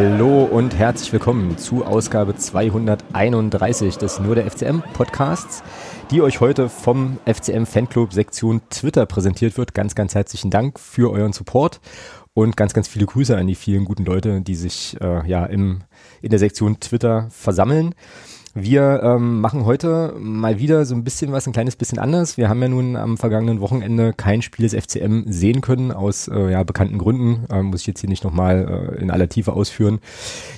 Hallo und herzlich willkommen zu Ausgabe 231 des Nur der FCM Podcasts, die euch heute vom FCM Fanclub Sektion Twitter präsentiert wird. Ganz, ganz herzlichen Dank für euren Support und ganz, ganz viele Grüße an die vielen guten Leute, die sich äh, ja im, in der Sektion Twitter versammeln. Wir ähm, machen heute mal wieder so ein bisschen was, ein kleines bisschen anders. Wir haben ja nun am vergangenen Wochenende kein Spiel des FCM sehen können, aus äh, ja, bekannten Gründen. Ähm, muss ich jetzt hier nicht nochmal äh, in aller Tiefe ausführen.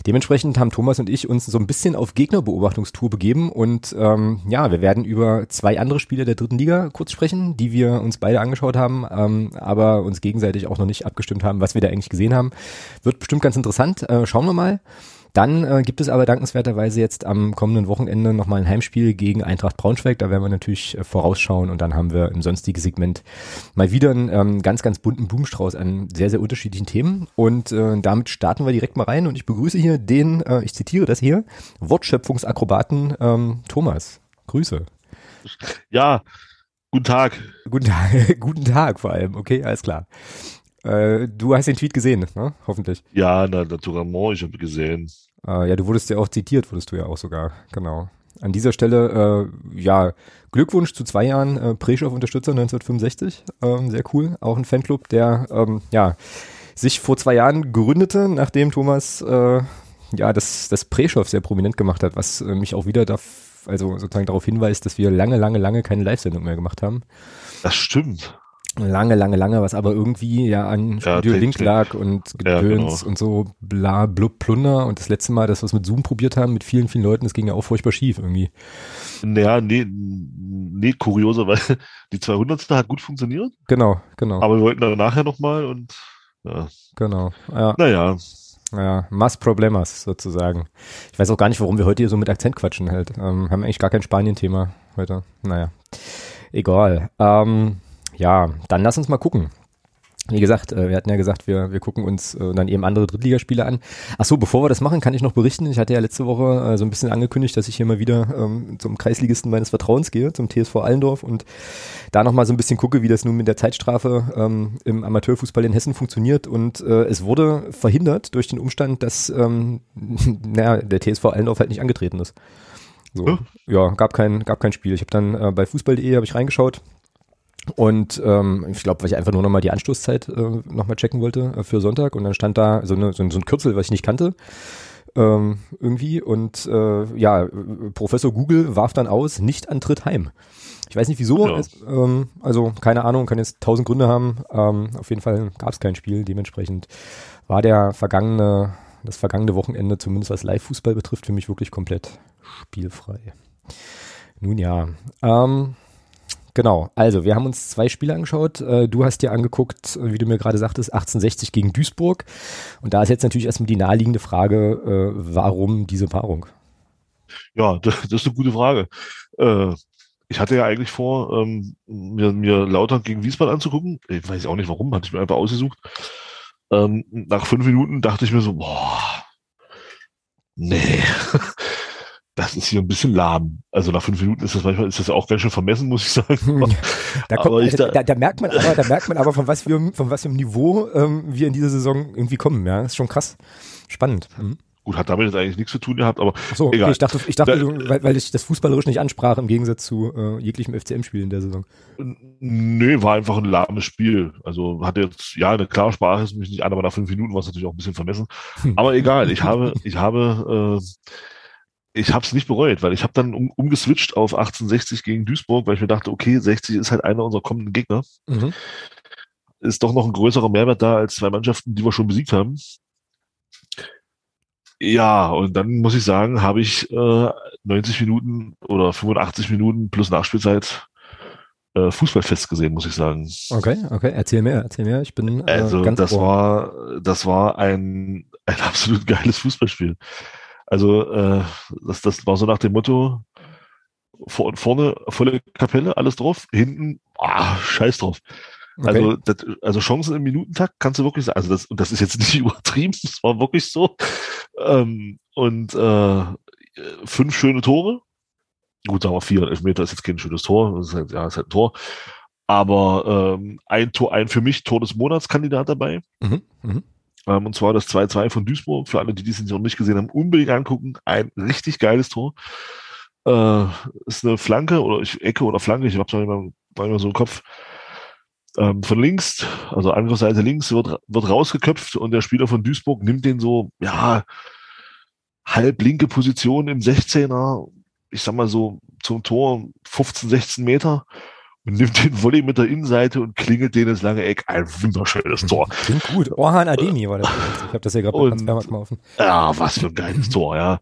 Dementsprechend haben Thomas und ich uns so ein bisschen auf Gegnerbeobachtungstour begeben und ähm, ja, wir werden über zwei andere Spiele der dritten Liga kurz sprechen, die wir uns beide angeschaut haben, ähm, aber uns gegenseitig auch noch nicht abgestimmt haben, was wir da eigentlich gesehen haben. Wird bestimmt ganz interessant. Äh, schauen wir mal. Dann äh, gibt es aber dankenswerterweise jetzt am kommenden Wochenende nochmal ein Heimspiel gegen Eintracht Braunschweig. Da werden wir natürlich äh, vorausschauen und dann haben wir im sonstigen Segment mal wieder einen ähm, ganz, ganz bunten Blumenstrauß an sehr, sehr unterschiedlichen Themen. Und äh, damit starten wir direkt mal rein und ich begrüße hier den, äh, ich zitiere das hier, Wortschöpfungsakrobaten ähm, Thomas. Grüße. Ja, guten Tag. Guten Tag, guten Tag vor allem. Okay, alles klar. Äh, du hast den Tweet gesehen, ne? Hoffentlich. Ja, na, naturellement, ich habe gesehen. Äh, ja, du wurdest ja auch zitiert, wurdest du ja auch sogar, genau. An dieser Stelle, äh, ja, Glückwunsch zu zwei Jahren äh, Preschow-Unterstützer 1965. Ähm, sehr cool. Auch ein Fanclub, der, ähm, ja, sich vor zwei Jahren gründete, nachdem Thomas, äh, ja, das, das Preschow sehr prominent gemacht hat, was äh, mich auch wieder da, also sozusagen darauf hinweist, dass wir lange, lange, lange keine Live-Sendung mehr gemacht haben. Das stimmt lange, lange, lange, was aber irgendwie ja an Studio ja, Link lag und Gedöns ja, genau. und so bla blub plunder und das letzte Mal, dass wir es mit Zoom probiert haben, mit vielen, vielen Leuten, das ging ja auch furchtbar schief irgendwie. Naja, nee, nee, kurioser, weil die 200. hat gut funktioniert. Genau, genau. Aber wir wollten dann nachher nochmal und ja. Genau, ja. Naja. Ja, Mass Problemas sozusagen. Ich weiß auch gar nicht, warum wir heute hier so mit Akzent quatschen halt. Ähm, haben eigentlich gar kein Spanien-Thema heute. Naja, egal. Ähm, ja, dann lass uns mal gucken. Wie gesagt, äh, wir hatten ja gesagt, wir, wir gucken uns äh, dann eben andere Drittligaspiele an. Ach so, bevor wir das machen, kann ich noch berichten. Ich hatte ja letzte Woche äh, so ein bisschen angekündigt, dass ich hier mal wieder ähm, zum Kreisligisten meines Vertrauens gehe, zum TSV Allendorf und da nochmal so ein bisschen gucke, wie das nun mit der Zeitstrafe ähm, im Amateurfußball in Hessen funktioniert. Und äh, es wurde verhindert durch den Umstand, dass ähm, naja, der TSV Allendorf halt nicht angetreten ist. So, ja, gab kein, gab kein Spiel. Ich habe dann äh, bei fußball.de habe ich reingeschaut, und ähm, ich glaube, weil ich einfach nur nochmal die Anstoßzeit äh, nochmal checken wollte äh, für Sonntag. Und dann stand da so, eine, so, ein, so ein Kürzel, was ich nicht kannte. Ähm, irgendwie. Und äh, ja, Professor Google warf dann aus, nicht Antritt heim. Ich weiß nicht wieso. Ja. Es, ähm, also keine Ahnung, kann jetzt tausend Gründe haben. Ähm, auf jeden Fall gab es kein Spiel. Dementsprechend war der vergangene, das vergangene Wochenende, zumindest was Live-Fußball betrifft, für mich wirklich komplett spielfrei. Nun ja. Ähm, Genau, also wir haben uns zwei Spiele angeschaut. Äh, du hast dir angeguckt, wie du mir gerade sagtest, 1860 gegen Duisburg. Und da ist jetzt natürlich erstmal die naheliegende Frage, äh, warum diese Paarung? Ja, das, ist eine gute Frage. Äh, ich hatte ja eigentlich vor, ähm, mir, mir Lautern gegen Wiesbaden anzugucken. Ich weiß auch nicht warum, hatte ich mir einfach ausgesucht. Ähm, nach fünf Minuten dachte ich mir so, boah, nee, das ist hier ein bisschen lahm. Also nach fünf Minuten ist das manchmal ist das auch ganz schön vermessen, muss ich sagen. da, kommt, ich, da, da, da, merkt man aber, da merkt man aber, von was wir, von was einem Niveau ähm, wir in dieser Saison irgendwie kommen. Ja, das ist schon krass, spannend. Mhm. Gut, hat damit jetzt eigentlich nichts zu tun gehabt, aber Ach so, egal. Okay, ich dachte, ich dachte, da, weil, weil ich das fußballerisch nicht ansprach im Gegensatz zu äh, jeglichem FCM-Spiel in der Saison. Nee, war einfach ein lahmes Spiel. Also hatte jetzt, ja, eine klare Sprache ist mich nicht an, aber nach fünf Minuten war es natürlich auch ein bisschen vermessen. Aber egal, ich habe, ich habe äh, ich habe es nicht bereut, weil ich habe dann um, umgeswitcht auf 1860 gegen Duisburg, weil ich mir dachte, okay, 60 ist halt einer unserer kommenden Gegner. Mhm. Ist doch noch ein größerer Mehrwert da als zwei Mannschaften, die wir schon besiegt haben. Ja, und dann muss ich sagen, habe ich äh, 90 Minuten oder 85 Minuten plus Nachspielzeit äh, Fußballfest gesehen, muss ich sagen. Okay, okay, erzähl mehr, erzähl mehr. Ich bin äh, also ganz das war das war ein ein absolut geiles Fußballspiel. Also äh, das, das war so nach dem Motto, vor, vorne volle Kapelle, alles drauf, hinten, ah, scheiß drauf. Okay. Also, das, also Chancen im Minutentakt kannst du wirklich sagen. Also das, und das ist jetzt nicht übertrieben, das war wirklich so. Ähm, und äh, fünf schöne Tore. Gut, sagen wir vier, Elfmeter ist jetzt kein schönes Tor, das ist halt, ja, ist halt ein Tor. Aber ähm, ein Tor, ein für mich Tor des Monats Kandidat dabei. Mhm, mh. Ähm, und zwar das 2-2 von Duisburg. Für alle, die dies noch nicht gesehen haben, unbedingt angucken. Ein richtig geiles Tor. Äh, ist eine Flanke oder ich, Ecke oder Flanke, ich noch immer, noch immer so im Kopf. Ähm, von links, also Angriffsseite links, wird, wird rausgeköpft und der Spieler von Duisburg nimmt den so, ja, halb linke Position im 16er, ich sag mal so zum Tor 15, 16 Meter und nimmt den Volley mit der Innenseite und klingelt den ins lange Eck. Ein wunderschönes Tor. Klingt gut. Orhan Ademi war das. Ich habe das ja gerade beim Transfermarkt mal offen. Ja, was für ein geiles Tor, ja.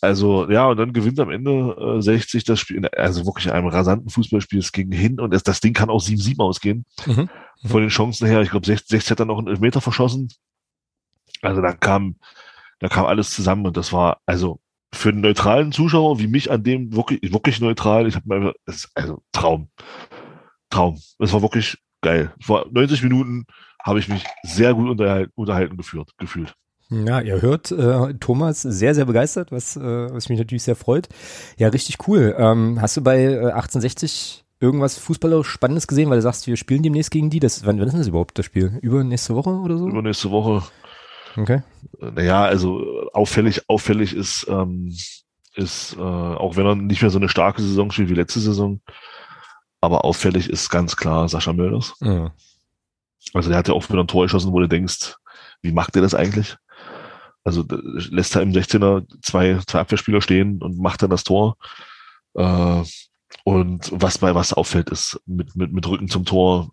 Also, ja, und dann gewinnt am Ende äh, 60 das Spiel, also wirklich einem rasanten Fußballspiel. Es ging hin und es, das Ding kann auch 7-7 ausgehen. Mhm. Mhm. Von den Chancen her, ich glaube, 60, 60 hat dann noch einen Elfmeter verschossen. Also da kam, da kam alles zusammen und das war, also für einen neutralen Zuschauer wie mich an dem wirklich, wirklich neutral, ich habe mal, also Traum. Traum. Es war wirklich geil. War 90 Minuten habe ich mich sehr gut unterhalten, unterhalten geführt, gefühlt. Ja, ihr hört äh, Thomas sehr, sehr begeistert, was, äh, was mich natürlich sehr freut. Ja, richtig cool. Ähm, hast du bei äh, 1860 irgendwas fußballerisch Spannendes gesehen, weil du sagst, wir spielen demnächst gegen die? Das, wann, wann ist das überhaupt, das Spiel? Über nächste Woche oder so? Über nächste Woche. Okay. Naja, also auffällig, auffällig ist, ähm, ist äh, auch wenn er nicht mehr so eine starke Saison spielt wie letzte Saison, aber auffällig ist ganz klar Sascha Mölders. Mhm. Also der hat ja auch wieder ein Tor geschossen, wo du denkst, wie macht der das eigentlich? Also lässt er im 16er zwei, zwei Abwehrspieler stehen und macht dann das Tor. Äh, und was bei was auffällt, ist mit, mit, mit Rücken zum Tor,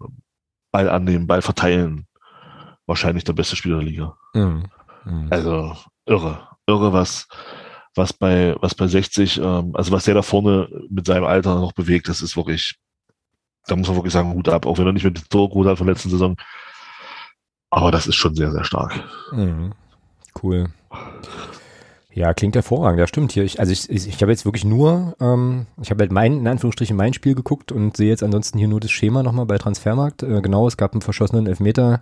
Ball annehmen, Ball verteilen. Wahrscheinlich der beste Spieler der Liga. Mhm. Mhm. Also irre, irre, was, was bei, was bei 60, ähm, also was der da vorne mit seinem Alter noch bewegt, das ist wirklich, da muss man wirklich sagen, Hut ab, auch wenn er nicht mit dem Tor gut hat von letzten Saison. Aber das ist schon sehr, sehr stark. Mhm. Cool. Ja, klingt hervorragend. Ja, stimmt hier. Ich, also ich, ich, ich habe jetzt wirklich nur, ähm, ich habe halt mein, in Anführungsstrichen mein Spiel geguckt und sehe jetzt ansonsten hier nur das Schema nochmal bei Transfermarkt. Äh, genau, es gab einen verschossenen Elfmeter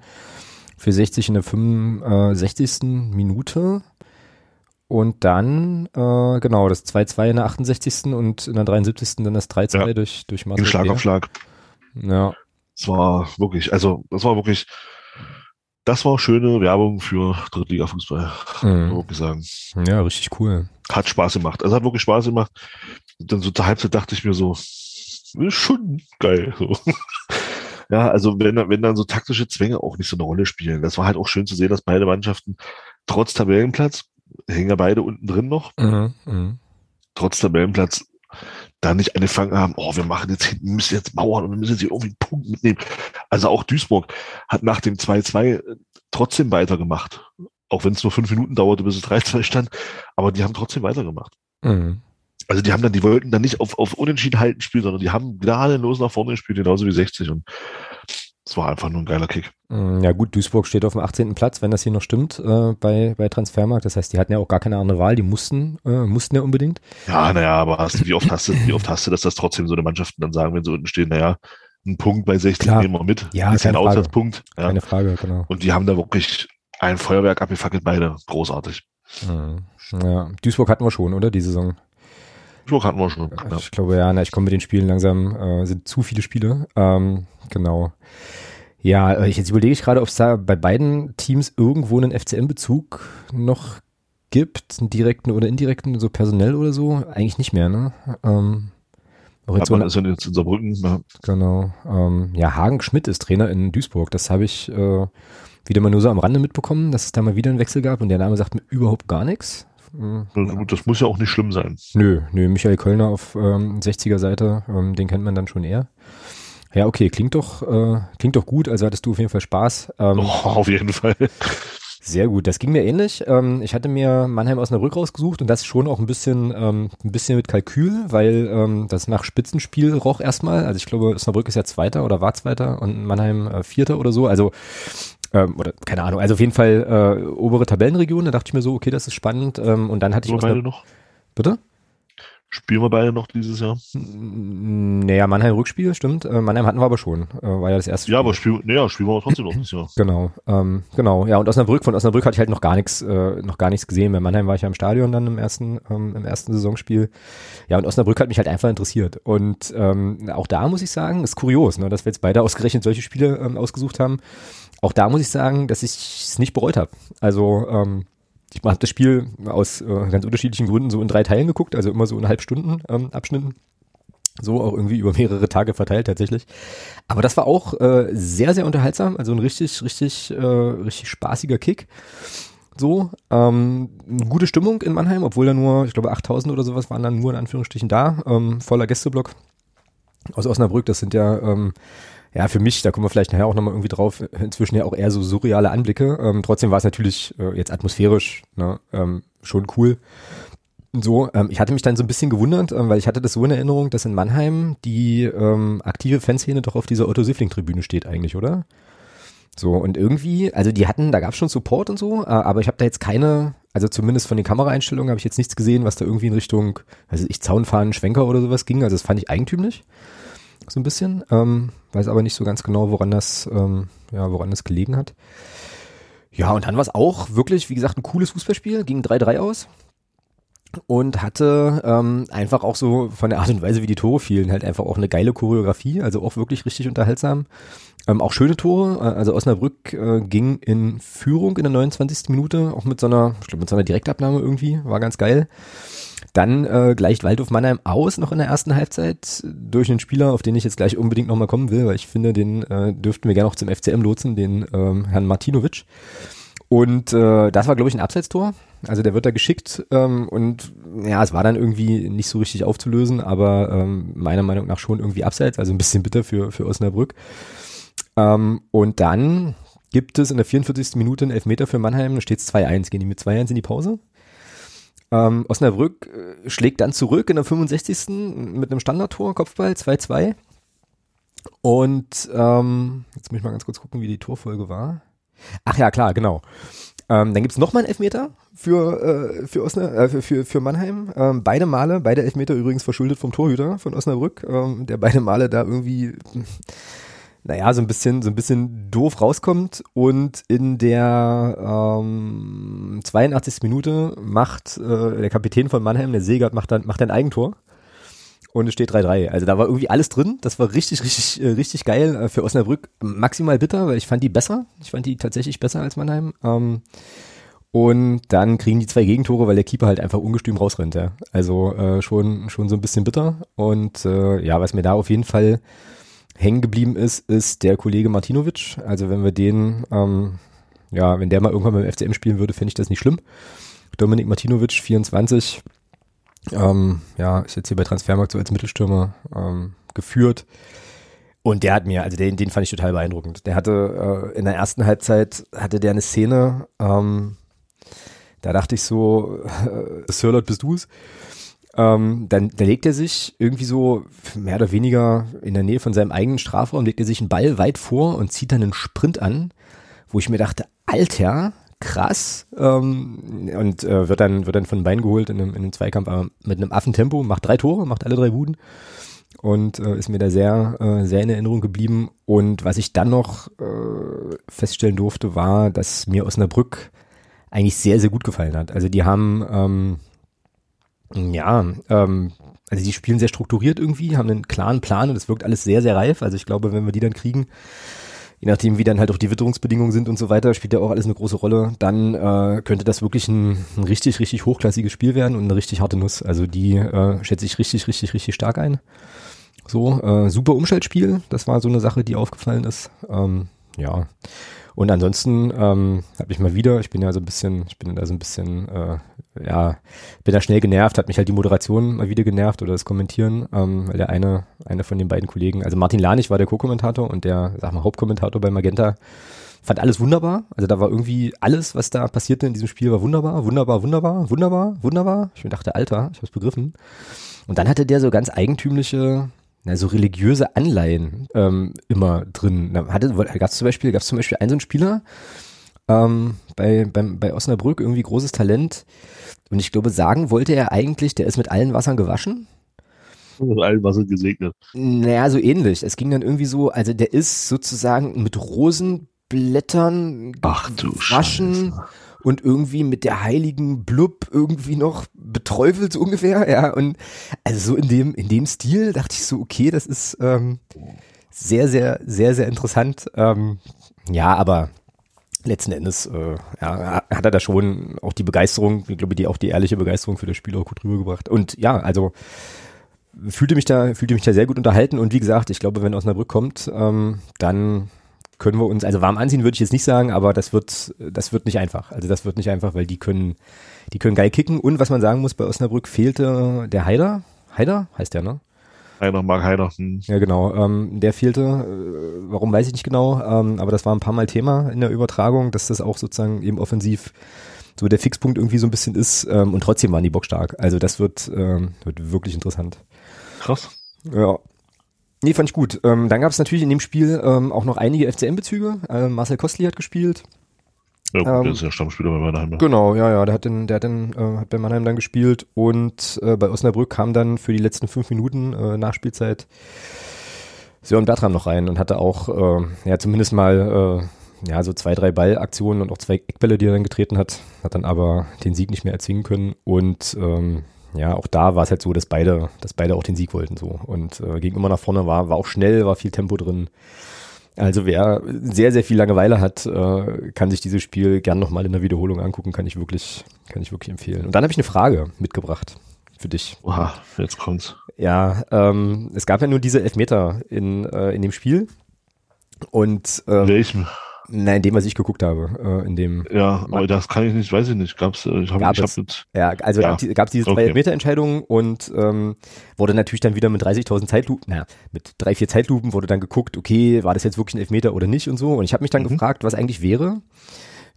für 60 in der 65. Minute. Und dann, äh, genau, das 2-2 in der 68. und in der 73. dann das 3-2 ja. durch, durch Marcel. Schlag auf Schlag. Ja. Es war wirklich, also, das war wirklich, das war schöne Werbung für Drittliga-Fußball, mhm. würde ich sagen. Ja, richtig cool. Hat Spaß gemacht. Also hat wirklich Spaß gemacht. Und dann so zur Halbzeit dachte ich mir so, schon geil. So. Ja, also wenn, wenn dann so taktische Zwänge auch nicht so eine Rolle spielen. Das war halt auch schön zu sehen, dass beide Mannschaften trotz Tabellenplatz, hängen ja beide unten drin noch, mhm, mh. trotz Tabellenplatz da nicht angefangen haben, oh, wir machen jetzt hinten, müssen jetzt mauern und wir müssen jetzt hier irgendwie einen Punkt mitnehmen. Also auch Duisburg hat nach dem 2-2 äh, trotzdem weitergemacht. Auch wenn es nur fünf Minuten dauerte, bis es 3-2 stand. Aber die haben trotzdem weitergemacht. Mhm. Also die haben dann, die wollten dann nicht auf, auf Unentschieden halten spielen, sondern die haben gerade los nach vorne gespielt, genauso wie 60. Und es war einfach nur ein geiler Kick. Mm, ja gut, Duisburg steht auf dem 18. Platz, wenn das hier noch stimmt, äh, bei, bei Transfermarkt. Das heißt, die hatten ja auch gar keine andere Wahl, die mussten, äh, mussten ja unbedingt. Ja, naja, aber hast du, wie oft hast du, wie oft hast du, dass das trotzdem so eine Mannschaften dann sagen, wenn sie unten stehen, naja, ein Punkt bei 60 Klar. nehmen wir mit. Ja, ist ein Aussatzpunkt. Ja. Keine Frage, genau. Und die haben da wirklich ein Feuerwerk abgefackelt, beide. Großartig. Mhm. Ja, Duisburg hatten wir schon, oder? Die Saison. Duisburg hatten wir schon. Ja. Ich glaube, ja, na, ich komme mit den Spielen langsam, äh, sind zu viele Spiele. Ähm, genau. Ja, äh, jetzt überlege ich gerade, ob es da bei beiden Teams irgendwo einen FCM-Bezug noch gibt, einen direkten oder indirekten, so personell oder so. Eigentlich nicht mehr, ne? Ähm, auch jetzt so ist ja jetzt in Saarbrücken. Ja. Genau. Ähm, ja, Hagen Schmidt ist Trainer in Duisburg. Das habe ich äh, wieder mal nur so am Rande mitbekommen, dass es da mal wieder einen Wechsel gab und der Name sagt mir überhaupt gar nichts. Mhm. Das muss ja auch nicht schlimm sein. Nö, nö, Michael Kölner auf ähm, 60er Seite, ähm, den kennt man dann schon eher. Ja, okay, klingt doch, äh, klingt doch gut. Also hattest du auf jeden Fall Spaß. Ähm, oh, auf jeden Fall. Sehr gut, das ging mir ähnlich. Ähm, ich hatte mir Mannheim aus einer Rück rausgesucht und das schon auch ein bisschen, ähm, ein bisschen mit Kalkül, weil ähm, das nach Spitzenspiel roch erstmal. Also ich glaube, Osnabrück ist ja Zweiter oder war Zweiter und Mannheim äh, Vierter oder so. Also ähm, oder keine Ahnung. Also auf jeden Fall äh, obere Tabellenregion. Da dachte ich mir so, okay, das ist spannend. Ähm, und dann hatte ich Wo beide noch? Bitte? Spielen wir beide noch dieses Jahr? Naja, Mannheim Rückspiel, stimmt. Äh, Mannheim hatten wir aber schon. Äh, war ja das erste Spiel. Ja, aber spiel, naja, spielen wir trotzdem noch dieses Jahr. Genau, ähm, genau. Ja, und Osnabrück, von Osnabrück hatte ich halt noch gar nichts, äh, noch gar nichts gesehen. Bei Mannheim war ich ja im Stadion dann im ersten, ähm, im ersten Saisonspiel. Ja, und Osnabrück hat mich halt einfach interessiert. Und ähm, auch da muss ich sagen, ist kurios, ne, dass wir jetzt beide ausgerechnet solche Spiele ähm, ausgesucht haben. Auch da muss ich sagen, dass ich es nicht bereut habe. Also, ähm, ich habe das Spiel aus äh, ganz unterschiedlichen Gründen so in drei Teilen geguckt, also immer so in halb Stunden ähm, Abschnitten. So auch irgendwie über mehrere Tage verteilt tatsächlich. Aber das war auch äh, sehr, sehr unterhaltsam. Also ein richtig, richtig, äh, richtig spaßiger Kick. So, ähm, gute Stimmung in Mannheim, obwohl da nur, ich glaube, 8000 oder sowas waren dann nur in Anführungsstrichen da. Ähm, voller Gästeblock aus Osnabrück. Das sind ja ähm, ja, für mich, da kommen wir vielleicht nachher auch nochmal irgendwie drauf, inzwischen ja auch eher so surreale Anblicke. Ähm, trotzdem war es natürlich äh, jetzt atmosphärisch ne, ähm, schon cool. So, ähm, ich hatte mich dann so ein bisschen gewundert, ähm, weil ich hatte das so in Erinnerung, dass in Mannheim die ähm, aktive Fanszene doch auf dieser Otto Siffling-Tribüne steht eigentlich, oder? So, und irgendwie, also die hatten, da gab es schon Support und so, äh, aber ich habe da jetzt keine, also zumindest von den Kameraeinstellungen habe ich jetzt nichts gesehen, was da irgendwie in Richtung, weiß ich, Zaunfahren, Schwenker oder sowas ging. Also das fand ich eigentümlich so ein bisschen. Ähm, weiß aber nicht so ganz genau, woran das, ähm, ja, woran das gelegen hat. Ja, und dann war es auch wirklich, wie gesagt, ein cooles Fußballspiel, ging 3-3 aus und hatte ähm, einfach auch so von der Art und Weise, wie die Tore fielen, halt einfach auch eine geile Choreografie, also auch wirklich richtig unterhaltsam. Ähm, auch schöne Tore, äh, also Osnabrück äh, ging in Führung in der 29. Minute, auch mit so einer, ich glaube mit so einer Direktabnahme irgendwie, war ganz geil. Dann äh, gleicht Waldhof Mannheim aus noch in der ersten Halbzeit durch einen Spieler, auf den ich jetzt gleich unbedingt nochmal kommen will, weil ich finde, den äh, dürften wir gerne auch zum FCM lotsen, den ähm, Herrn Martinovic. Und äh, das war, glaube ich, ein Abseitstor. Also der wird da geschickt ähm, und ja, es war dann irgendwie nicht so richtig aufzulösen, aber ähm, meiner Meinung nach schon irgendwie abseits, also ein bisschen bitter für, für Osnabrück. Ähm, und dann gibt es in der 44. Minute einen Elfmeter für Mannheim, da steht es 2-1. Gehen die mit 2-1 in die Pause? Ähm, Osnabrück äh, schlägt dann zurück in der 65. mit einem Standardtor, Kopfball 2-2. Und ähm, jetzt muss ich mal ganz kurz gucken, wie die Torfolge war. Ach ja, klar, genau. Ähm, dann gibt's noch mal einen Elfmeter für, äh, für, Osna äh, für, für, für Mannheim. Ähm, beide Male, beide Elfmeter übrigens verschuldet vom Torhüter von Osnabrück, ähm, der beide Male da irgendwie naja, so ein bisschen, so ein bisschen doof rauskommt und in der ähm, 82. Minute macht äh, der Kapitän von Mannheim, der Segert, macht dann, macht ein Eigentor und es steht 3-3. Also da war irgendwie alles drin. Das war richtig, richtig, äh, richtig geil äh, für Osnabrück. Maximal bitter, weil ich fand die besser. Ich fand die tatsächlich besser als Mannheim. Ähm, und dann kriegen die zwei Gegentore, weil der Keeper halt einfach ungestüm rausrennt. Ja. Also äh, schon, schon so ein bisschen bitter. Und äh, ja, was mir da auf jeden Fall hängen geblieben ist, ist der Kollege Martinovic. Also wenn wir den, ähm, ja, wenn der mal irgendwann beim FCM spielen würde, fände ich das nicht schlimm. Dominik Martinovic, 24, ähm, ja, ist jetzt hier bei Transfermarkt so als Mittelstürmer ähm, geführt. Und der hat mir, also den, den fand ich total beeindruckend. Der hatte äh, in der ersten Halbzeit hatte der eine Szene, ähm, da dachte ich so, äh, Sirlot, bist du's? Ähm, dann, dann legt er sich irgendwie so mehr oder weniger in der Nähe von seinem eigenen Strafraum, legt er sich einen Ball weit vor und zieht dann einen Sprint an, wo ich mir dachte, Alter, krass, ähm, und äh, wird dann wird dann von Beinen geholt in einem, in einem Zweikampf aber mit einem Affentempo, macht drei Tore, macht alle drei Buden und äh, ist mir da sehr äh, sehr in Erinnerung geblieben. Und was ich dann noch äh, feststellen durfte, war, dass mir Osnabrück eigentlich sehr sehr gut gefallen hat. Also die haben ähm, ja, ähm, also die spielen sehr strukturiert irgendwie, haben einen klaren Plan und es wirkt alles sehr, sehr reif. Also ich glaube, wenn wir die dann kriegen, je nachdem, wie dann halt auch die Witterungsbedingungen sind und so weiter, spielt ja auch alles eine große Rolle, dann äh, könnte das wirklich ein, ein richtig, richtig hochklassiges Spiel werden und eine richtig harte Nuss. Also die äh, schätze ich richtig, richtig, richtig stark ein. So, äh, super Umschaltspiel, das war so eine Sache, die aufgefallen ist. Ähm, ja. Und ansonsten ähm, habe ich mal wieder, ich bin ja so ein bisschen, ich bin da so ein bisschen, äh, ja, bin da schnell genervt, hat mich halt die Moderation mal wieder genervt oder das Kommentieren, ähm, weil der eine, einer von den beiden Kollegen, also Martin Lanich war der Co-Kommentator und der, sag mal, Hauptkommentator bei Magenta, fand alles wunderbar. Also da war irgendwie alles, was da passierte in diesem Spiel, war wunderbar, wunderbar, wunderbar, wunderbar, wunderbar. Ich dachte, Alter, ich hab's begriffen. Und dann hatte der so ganz eigentümliche, na, so religiöse Anleihen ähm, immer drin. Da hatte, gab es zum Beispiel, gab es zum Beispiel einen so einen Spieler, ähm, bei, beim, bei Osnabrück, irgendwie großes Talent. Und ich glaube, sagen wollte er eigentlich, der ist mit allen Wassern gewaschen. Mit allen Wassern gesegnet. Naja, so ähnlich. Es ging dann irgendwie so, also der ist sozusagen mit Rosenblättern Ach du gewaschen Scheiße. Und irgendwie mit der heiligen Blub irgendwie noch beträufelt so ungefähr, ja. Und also so in dem, in dem Stil dachte ich so, okay, das ist ähm, sehr, sehr, sehr, sehr interessant. Ähm, ja, aber letzten Endes äh, ja, hat er da schon auch die Begeisterung, ich glaube, die auch die ehrliche Begeisterung für das Spiel auch gut rübergebracht. Und ja, also fühlte mich da, fühlte mich da sehr gut unterhalten und wie gesagt, ich glaube, wenn Osnabrück kommt, ähm, dann können wir uns, also warm anziehen würde ich jetzt nicht sagen, aber das wird, das wird nicht einfach. Also das wird nicht einfach, weil die können, die können geil kicken und was man sagen muss, bei Osnabrück fehlte der Heider, Heider heißt der, ne? Heiner mag Heiner. Hm. Ja, genau. Ähm, der fehlte. Äh, warum weiß ich nicht genau. Ähm, aber das war ein paar Mal Thema in der Übertragung, dass das auch sozusagen eben offensiv so der Fixpunkt irgendwie so ein bisschen ist. Ähm, und trotzdem waren die bockstark. Also das wird, ähm, wird wirklich interessant. Krass. Ja. Nee, fand ich gut. Ähm, dann gab es natürlich in dem Spiel ähm, auch noch einige FCM-Bezüge. Ähm, Marcel Kostli hat gespielt. Ja, gut, Ähm, der ist ja Stammspieler bei Mannheim. Genau, ja, ja, der hat, den, der hat, den, äh, hat bei Mannheim dann gespielt und äh, bei Osnabrück kam dann für die letzten fünf Minuten äh, Nachspielzeit Sören Bertram noch rein und hatte auch, äh, ja, zumindest mal, äh, ja, so zwei, drei Ballaktionen und auch zwei Eckbälle, die er dann getreten hat, hat dann aber den Sieg nicht mehr erzwingen können und ähm, ja, auch da war es halt so, dass beide, dass beide auch den Sieg wollten so und äh, ging immer nach vorne, war, war auch schnell, war viel Tempo drin. Also wer sehr, sehr viel Langeweile hat, äh, kann sich dieses Spiel gern nochmal in der Wiederholung angucken, kann ich wirklich, kann ich wirklich empfehlen. Und dann habe ich eine Frage mitgebracht für dich. Oha, jetzt kommt's. Ja, ähm, es gab ja nur diese Elfmeter in, äh, in dem Spiel. Und ähm, Welchem? Nein, in dem, was ich geguckt habe, äh, in dem Ja, aber das kann ich nicht, weiß ich nicht. Gab's, äh, ich habe Gab ich es. hab mit, Ja, also Ja. gab es diese zwei Okay. Elfmeterentscheidungen und ähm, wurde natürlich dann wieder mit 30.000 Zeitlupen, na, mit drei, vier Zeitlupen wurde dann geguckt, okay, war das jetzt wirklich ein Elfmeter oder nicht und so. Und ich habe mich dann Mhm. gefragt, was eigentlich wäre,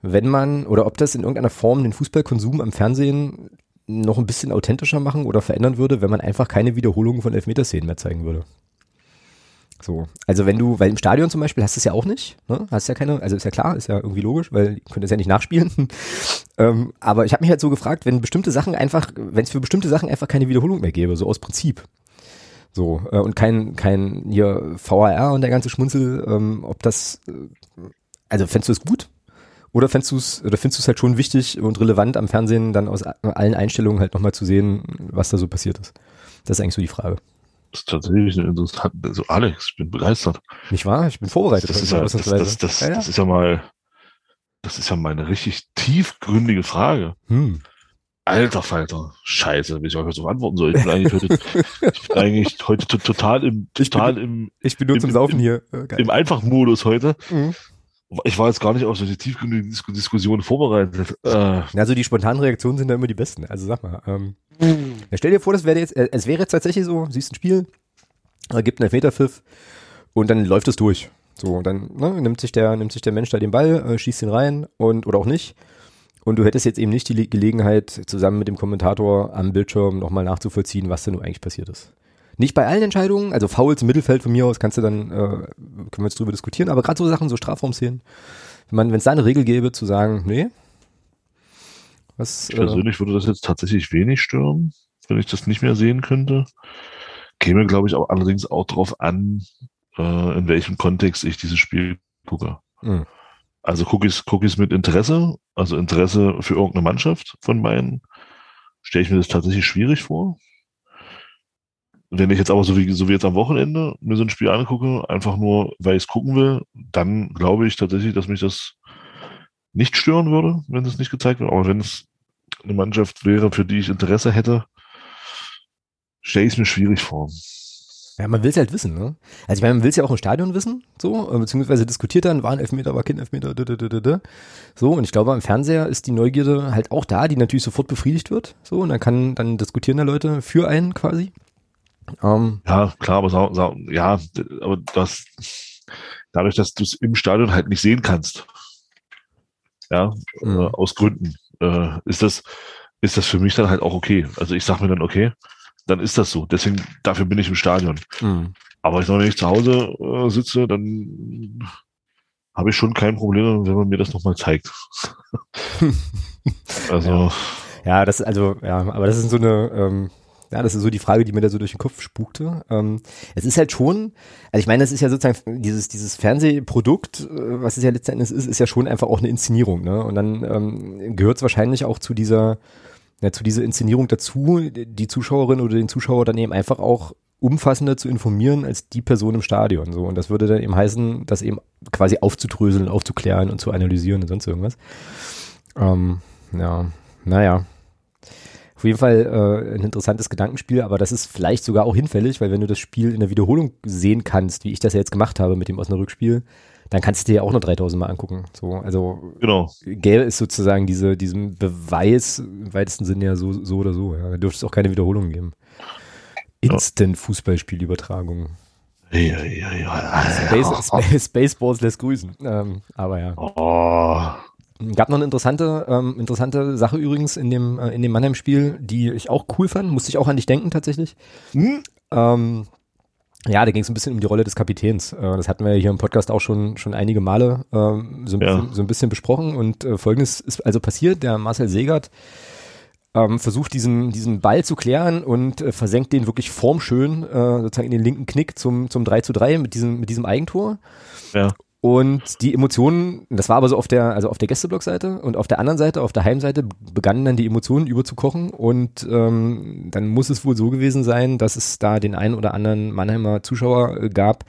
wenn man, oder ob das in irgendeiner Form den Fußballkonsum am Fernsehen noch ein bisschen authentischer machen oder verändern würde, wenn man einfach keine Wiederholungen von Elfmeterszenen mehr zeigen würde. So, also wenn du, weil im Stadion zum Beispiel hast du es ja auch nicht, ne? Hast ja keine, also ist ja klar, ist ja irgendwie logisch, weil die können das ja nicht nachspielen. ähm, aber ich habe mich halt so gefragt, wenn bestimmte Sachen einfach, wenn es für bestimmte Sachen einfach keine Wiederholung mehr gäbe, so aus Prinzip. So, äh, und kein, kein hier VAR und der ganze Schmunzel, ähm, ob das, äh, also fändest du es gut? Oder fändest du es, oder findest du es halt schon wichtig und relevant am Fernsehen dann aus allen Einstellungen halt nochmal zu sehen, was da so passiert ist? Das ist eigentlich so die Frage. Das ist tatsächlich eine interessante, also Alex, ich bin begeistert. Nicht wahr? Ich bin vorbereitet. Das ist ja, das, das, das, Ja, ja. das ist ja mal, das ist ja mal eine richtig tiefgründige Frage. Hm. Alter Falter, scheiße, wie ich euch so antworten soll. Ich bin eigentlich heute, ich bin eigentlich heute to- total im, Ich bin- total im, Ich bin nur Im- zum Saufen im- hier. Äh, geil. im Einfachmodus heute. Mhm. Ich war jetzt gar nicht auf solche tiefgründigen Dis Diskussionen vorbereitet. Äh, Also die spontanen Reaktionen sind da immer die besten. Also sag mal. Ähm, ja, stell dir vor, das wäre jetzt, äh, es wäre jetzt tatsächlich so, siehst ein Spiel, äh, gibt einen Elfmeterpfiff und dann läuft es durch. So, und dann ne, nimmt sich der, nimmt sich der Mensch da den Ball, äh, schießt ihn rein und oder auch nicht. Und du hättest jetzt eben nicht die Le- Gelegenheit, zusammen mit dem Kommentator am Bildschirm nochmal nachzuvollziehen, was denn nun eigentlich passiert ist. Nicht bei allen Entscheidungen, also Fouls im Mittelfeld von mir aus kannst du dann, äh, können wir jetzt drüber diskutieren, aber gerade so Sachen, so Strafraumszenen, wenn es da eine Regel gäbe, zu sagen, nee, was, ich äh, persönlich würde das jetzt tatsächlich wenig stören, wenn ich das nicht mehr sehen könnte. Käme, glaube ich, auch allerdings auch darauf an, äh, in welchem Kontext ich dieses Spiel gucke. mh. Also gucke ich ich's mit Interesse, also Interesse für irgendeine Mannschaft von meinen, stelle ich mir das tatsächlich schwierig vor. Wenn ich jetzt aber so wie, so wie jetzt am Wochenende mir so ein Spiel angucke, einfach nur, weil ich es gucken will, dann glaube ich tatsächlich, dass mich das nicht stören würde, wenn es nicht gezeigt wird. Aber wenn es eine Mannschaft wäre, für die ich Interesse hätte, stelle ich es mir schwierig vor. Ja, man will es halt wissen, ne? Also ich meine, man will es ja auch im Stadion wissen, so, äh, beziehungsweise diskutiert dann, war ein Elfmeter, war kein Elfmeter, da, da. so, und ich glaube, am Fernseher ist die Neugierde halt auch da, die natürlich sofort befriedigt wird, so, und dann kann, dann diskutieren da Leute für einen quasi. Ähm, Ja, klar, aber sau, sau, ja, aber das, dadurch, dass du es im Stadion halt nicht sehen kannst, ja, Mhm. äh, aus Gründen, äh, ist das, ist das für mich dann halt auch okay. Also ich sag mir dann, okay, dann ist das so. Deswegen, dafür bin ich im Stadion. mh. Aber ich noch, wenn ich zu Hause äh, sitze, dann habe ich schon kein Problem, wenn man mir das nochmal zeigt. also. Ja. ja. das also, ja, aber das ist so eine, ähm, ja, das ist so die Frage, die mir da so durch den Kopf spukte. Ähm, es ist halt schon, also ich meine, das ist ja sozusagen dieses, dieses Fernsehprodukt, äh, was es ja letztendlich ist, ist ja schon einfach auch eine Inszenierung, ne? Und dann ähm, gehört es wahrscheinlich auch zu dieser, ja, zu dieser Inszenierung dazu, die Zuschauerin oder den Zuschauer dann eben einfach auch umfassender zu informieren als die Person im Stadion. So. Und das würde dann eben heißen, das eben quasi aufzudröseln, aufzuklären und zu analysieren und sonst irgendwas. Ähm, ja, naja. Auf jeden Fall äh, ein interessantes Gedankenspiel, aber das ist vielleicht sogar auch hinfällig, weil wenn du das Spiel in der Wiederholung sehen kannst, wie ich das ja jetzt gemacht habe mit dem Osnabrück-Spiel, dann kannst du dir ja auch noch 3000 Mal angucken. So, also genau. gäbe ist sozusagen diese, diesen Beweis im weitesten Sinne ja so, so oder so. Ja. Da dürfte es auch keine Wiederholung geben. Instant-Fußballspielübertragung. Ja, ja, ja. Space, Space, Spaceballs lässt grüßen. Ähm, aber ja. Oh. Gab noch eine interessante, ähm, interessante Sache übrigens in dem, äh, in dem Mannheim-Spiel, die ich auch cool fand. Musste ich auch an dich denken tatsächlich. Hm? Ähm, ja, da ging es ein bisschen um die Rolle des Kapitäns. Äh, das hatten wir hier im Podcast auch schon, schon einige Male ähm, so, ein ja. bisschen, so ein bisschen besprochen. Und äh, folgendes ist also passiert. Der Marcel Segert ähm, versucht diesen, diesen Ball zu klären und äh, versenkt den wirklich formschön, äh, sozusagen in den linken Knick zum, zum 3 zu 3 mit diesem, mit diesem Eigentor. Ja. Und die Emotionen, das war aber so auf der, also auf der Gästeblockseite und auf der anderen Seite, auf der Heimseite, begannen dann die Emotionen überzukochen und ähm, dann muss es wohl so gewesen sein, dass es da den einen oder anderen Mannheimer Zuschauer äh, gab,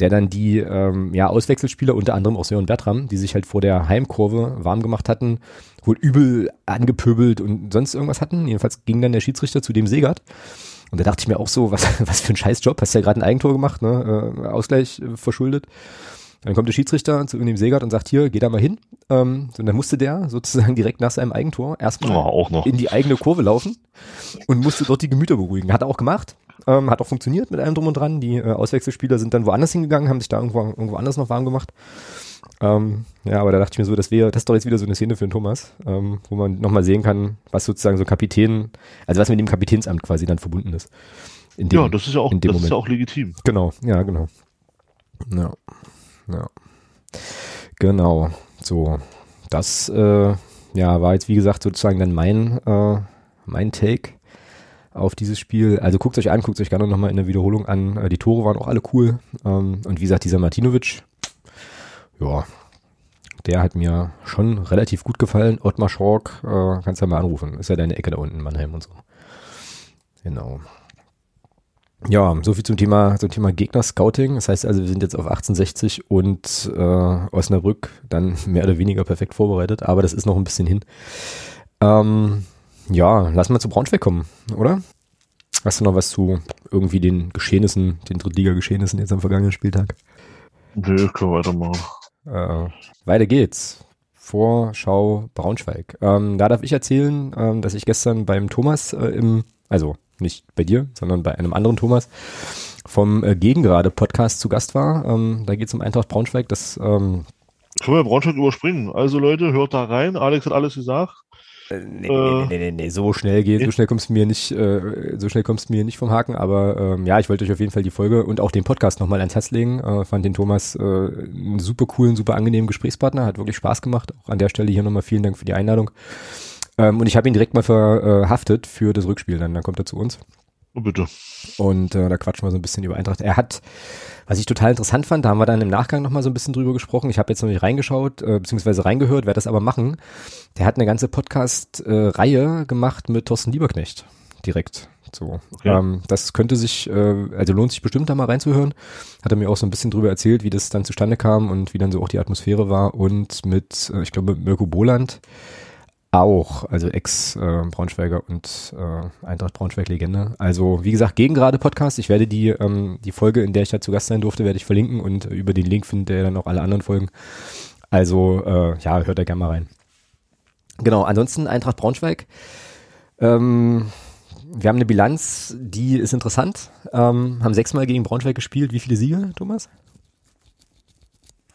der dann die ähm, ja, Auswechselspieler, unter anderem auch Sören Bertram, die sich halt vor der Heimkurve warm gemacht hatten, wohl übel angepöbelt und sonst irgendwas hatten. Jedenfalls ging dann der Schiedsrichter zu dem Segert. Und da dachte ich mir auch so, was, was für ein Scheißjob, hast ja gerade ein Eigentor gemacht, ne? Äh, Ausgleich äh, verschuldet. Dann kommt der Schiedsrichter zu dem Segert und sagt, hier, geh da mal hin. Ähm, und dann musste der sozusagen direkt nach seinem Eigentor erstmal oh, in die eigene Kurve laufen und musste dort die Gemüter beruhigen. Hat er auch gemacht. Ähm, hat auch funktioniert mit allem drum und dran. Die äh, Auswechselspieler sind dann woanders hingegangen, haben sich da irgendwo, irgendwo anders noch warm gemacht. Ähm, ja, aber da dachte ich mir so, das wäre, das ist doch jetzt wieder so eine Szene für den Thomas, ähm, wo man nochmal sehen kann, was sozusagen so Kapitän, also was mit dem Kapitänsamt quasi dann verbunden ist. Dem, ja, das ist ja auch, das Moment. ist ja auch legitim. Genau, ja, genau. Ja. Ja. Genau. So. Das äh, ja, war jetzt, wie gesagt, sozusagen dann mein, äh, mein Take auf dieses Spiel. Also guckt euch an, guckt euch gerne nochmal in der Wiederholung an. Äh, die Tore waren auch alle cool. Ähm, und wie gesagt, dieser Martinovic, ja, der hat mir schon relativ gut gefallen. Ottmar Schork, äh, kannst ja mal anrufen. Ist ja deine Ecke da unten Mannheim und so. Genau. Ja, so viel zum Thema, zum Thema Gegner-Scouting. Das heißt also, wir sind jetzt auf 1860 und äh, Osnabrück dann mehr oder weniger perfekt vorbereitet, aber das ist noch ein bisschen hin. Ähm, ja, lassen wir zu Braunschweig kommen, oder? Hast du noch was zu irgendwie den Geschehnissen, den Drittliga-Geschehnissen jetzt am vergangenen Spieltag? Nö, können wir weitermachen. Äh, weiter geht's. Vorschau Braunschweig. Ähm, da darf ich erzählen, ähm, dass ich gestern beim Thomas äh, im, also nicht bei dir, sondern bei einem anderen Thomas, vom äh, Gegengrade Podcast zu Gast war. Ähm, da geht es um Eintracht Braunschweig. Das ähm, können wir Braunschweig überspringen. Also Leute, hört da rein. Alex hat alles gesagt. Äh, nee, äh, nee, nee, nee, so schnell geht, so schnell kommst du mir nicht, äh, so schnell kommst du mir nicht vom Haken, aber ähm, ja, ich wollte euch auf jeden Fall die Folge und auch den Podcast nochmal ans Herz legen. Äh, fand den Thomas äh, einen super coolen, super angenehmen Gesprächspartner, hat wirklich Spaß gemacht. Auch an der Stelle hier nochmal vielen Dank für die Einladung. Ähm, und ich habe ihn direkt mal verhaftet für das Rückspiel dann. Dann kommt er zu uns. Oh, bitte. Und äh, da quatschen wir so ein bisschen über Eintracht. Er hat, was ich total interessant fand, da haben wir dann im Nachgang nochmal so ein bisschen drüber gesprochen. Ich habe jetzt noch nicht reingeschaut, äh, beziehungsweise reingehört, werde das aber machen. Der hat eine ganze Podcast-Reihe äh, gemacht mit Thorsten Lieberknecht. Direkt. So. Okay. Ähm, das könnte sich, äh, also lohnt sich bestimmt da mal reinzuhören. Hat er mir auch so ein bisschen drüber erzählt, wie das dann zustande kam und wie dann so auch die Atmosphäre war. Und mit, äh, ich glaube, Mirko Boland auch, also Ex-Braunschweiger äh, und äh, Eintracht Braunschweig-Legende. Also wie gesagt, gegen gerade Podcast. Ich werde die, ähm, die Folge, in der ich da zu Gast sein durfte, werde ich verlinken und über den Link findet ihr dann auch alle anderen Folgen. Also äh, ja, hört da gerne mal rein. Genau, ansonsten Eintracht Braunschweig. Ähm, wir haben eine Bilanz, die ist interessant. Ähm, haben sechsmal gegen Braunschweig gespielt. Wie viele Siege, Thomas?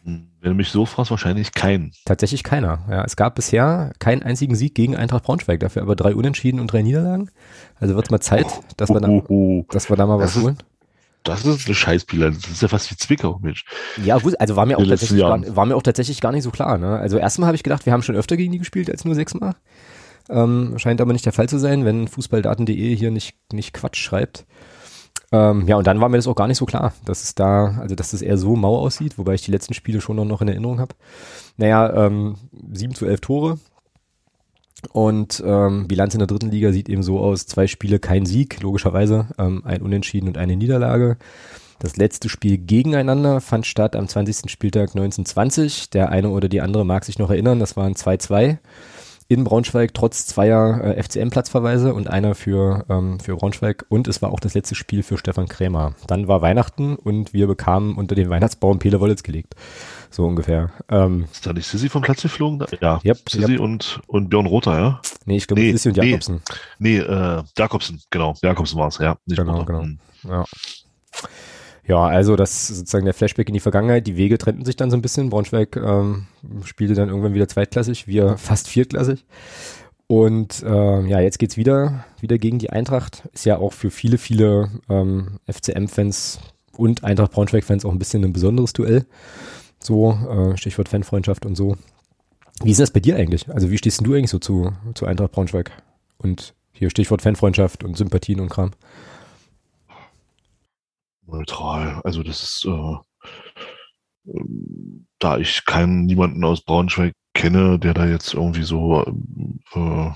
Wenn du mich so fragst, wahrscheinlich keinen. Tatsächlich keiner. Ja, es gab bisher keinen einzigen Sieg gegen Eintracht Braunschweig, dafür aber drei Unentschieden und drei Niederlagen. Also wird es mal Zeit, dass wir da, dass wir da mal was ist, holen. Das ist eine Scheißbilanz. Das ist ja fast wie Zwickau, Mensch. Ja, also war mir, auch tatsächlich gar, war mir auch tatsächlich gar nicht so klar. Ne? Also erstmal habe ich gedacht, wir haben schon öfter gegen die gespielt als nur sechsmal. Ähm, scheint aber nicht der Fall zu sein, wenn fußballdaten.de hier nicht, nicht Quatsch schreibt. Ähm, ja, und dann war mir das auch gar nicht so klar, dass es da, also dass das eher so mau aussieht, wobei ich die letzten Spiele schon noch in Erinnerung habe. Naja, ähm, 7 zu 11 Tore. Und ähm, Bilanz in der dritten Liga sieht eben so aus, zwei Spiele, kein Sieg, logischerweise, ähm, ein Unentschieden und eine Niederlage. Das letzte Spiel gegeneinander fand statt am 20. Spieltag 1920. Der eine oder die andere mag sich noch erinnern, das waren 2-2 in Braunschweig trotz zweier äh, FCM-Platzverweise und einer für, ähm, für Braunschweig. Und es war auch das letzte Spiel für Stefan Krämer. Dann war Weihnachten und wir bekamen unter den Weihnachtsbaum Pele Wollitz gelegt. So ungefähr. Ähm, ist da nicht Sissi vom Platz geflogen? Ja, yep, Sissi yep. und, und Björn Rother, ja? Nee, ich glaube nee, Sissi und Jakobsen. Nee, nee äh, Jakobsen, genau. Jakobsen war es, ja. Genau, Rother. genau. Hm. Ja. Ja, also das ist sozusagen der Flashback in die Vergangenheit. Die Wege trennten sich dann so ein bisschen. Braunschweig ähm, spielte dann irgendwann wieder zweitklassig, wir fast viertklassig. Und äh, ja, jetzt geht's wieder, wieder gegen die Eintracht. Ist ja auch für viele, viele ähm, FCM-Fans und Eintracht Braunschweig-Fans auch ein bisschen ein besonderes Duell. So, äh, Stichwort Fanfreundschaft und so. Wie ist das bei dir eigentlich? Also wie stehst du eigentlich so zu, zu Eintracht Braunschweig? Und hier Stichwort Fanfreundschaft und Sympathien und Kram neutral. Also das ist, äh, ähm, da ich keinen niemanden aus Braunschweig kenne, der da jetzt irgendwie so, äh,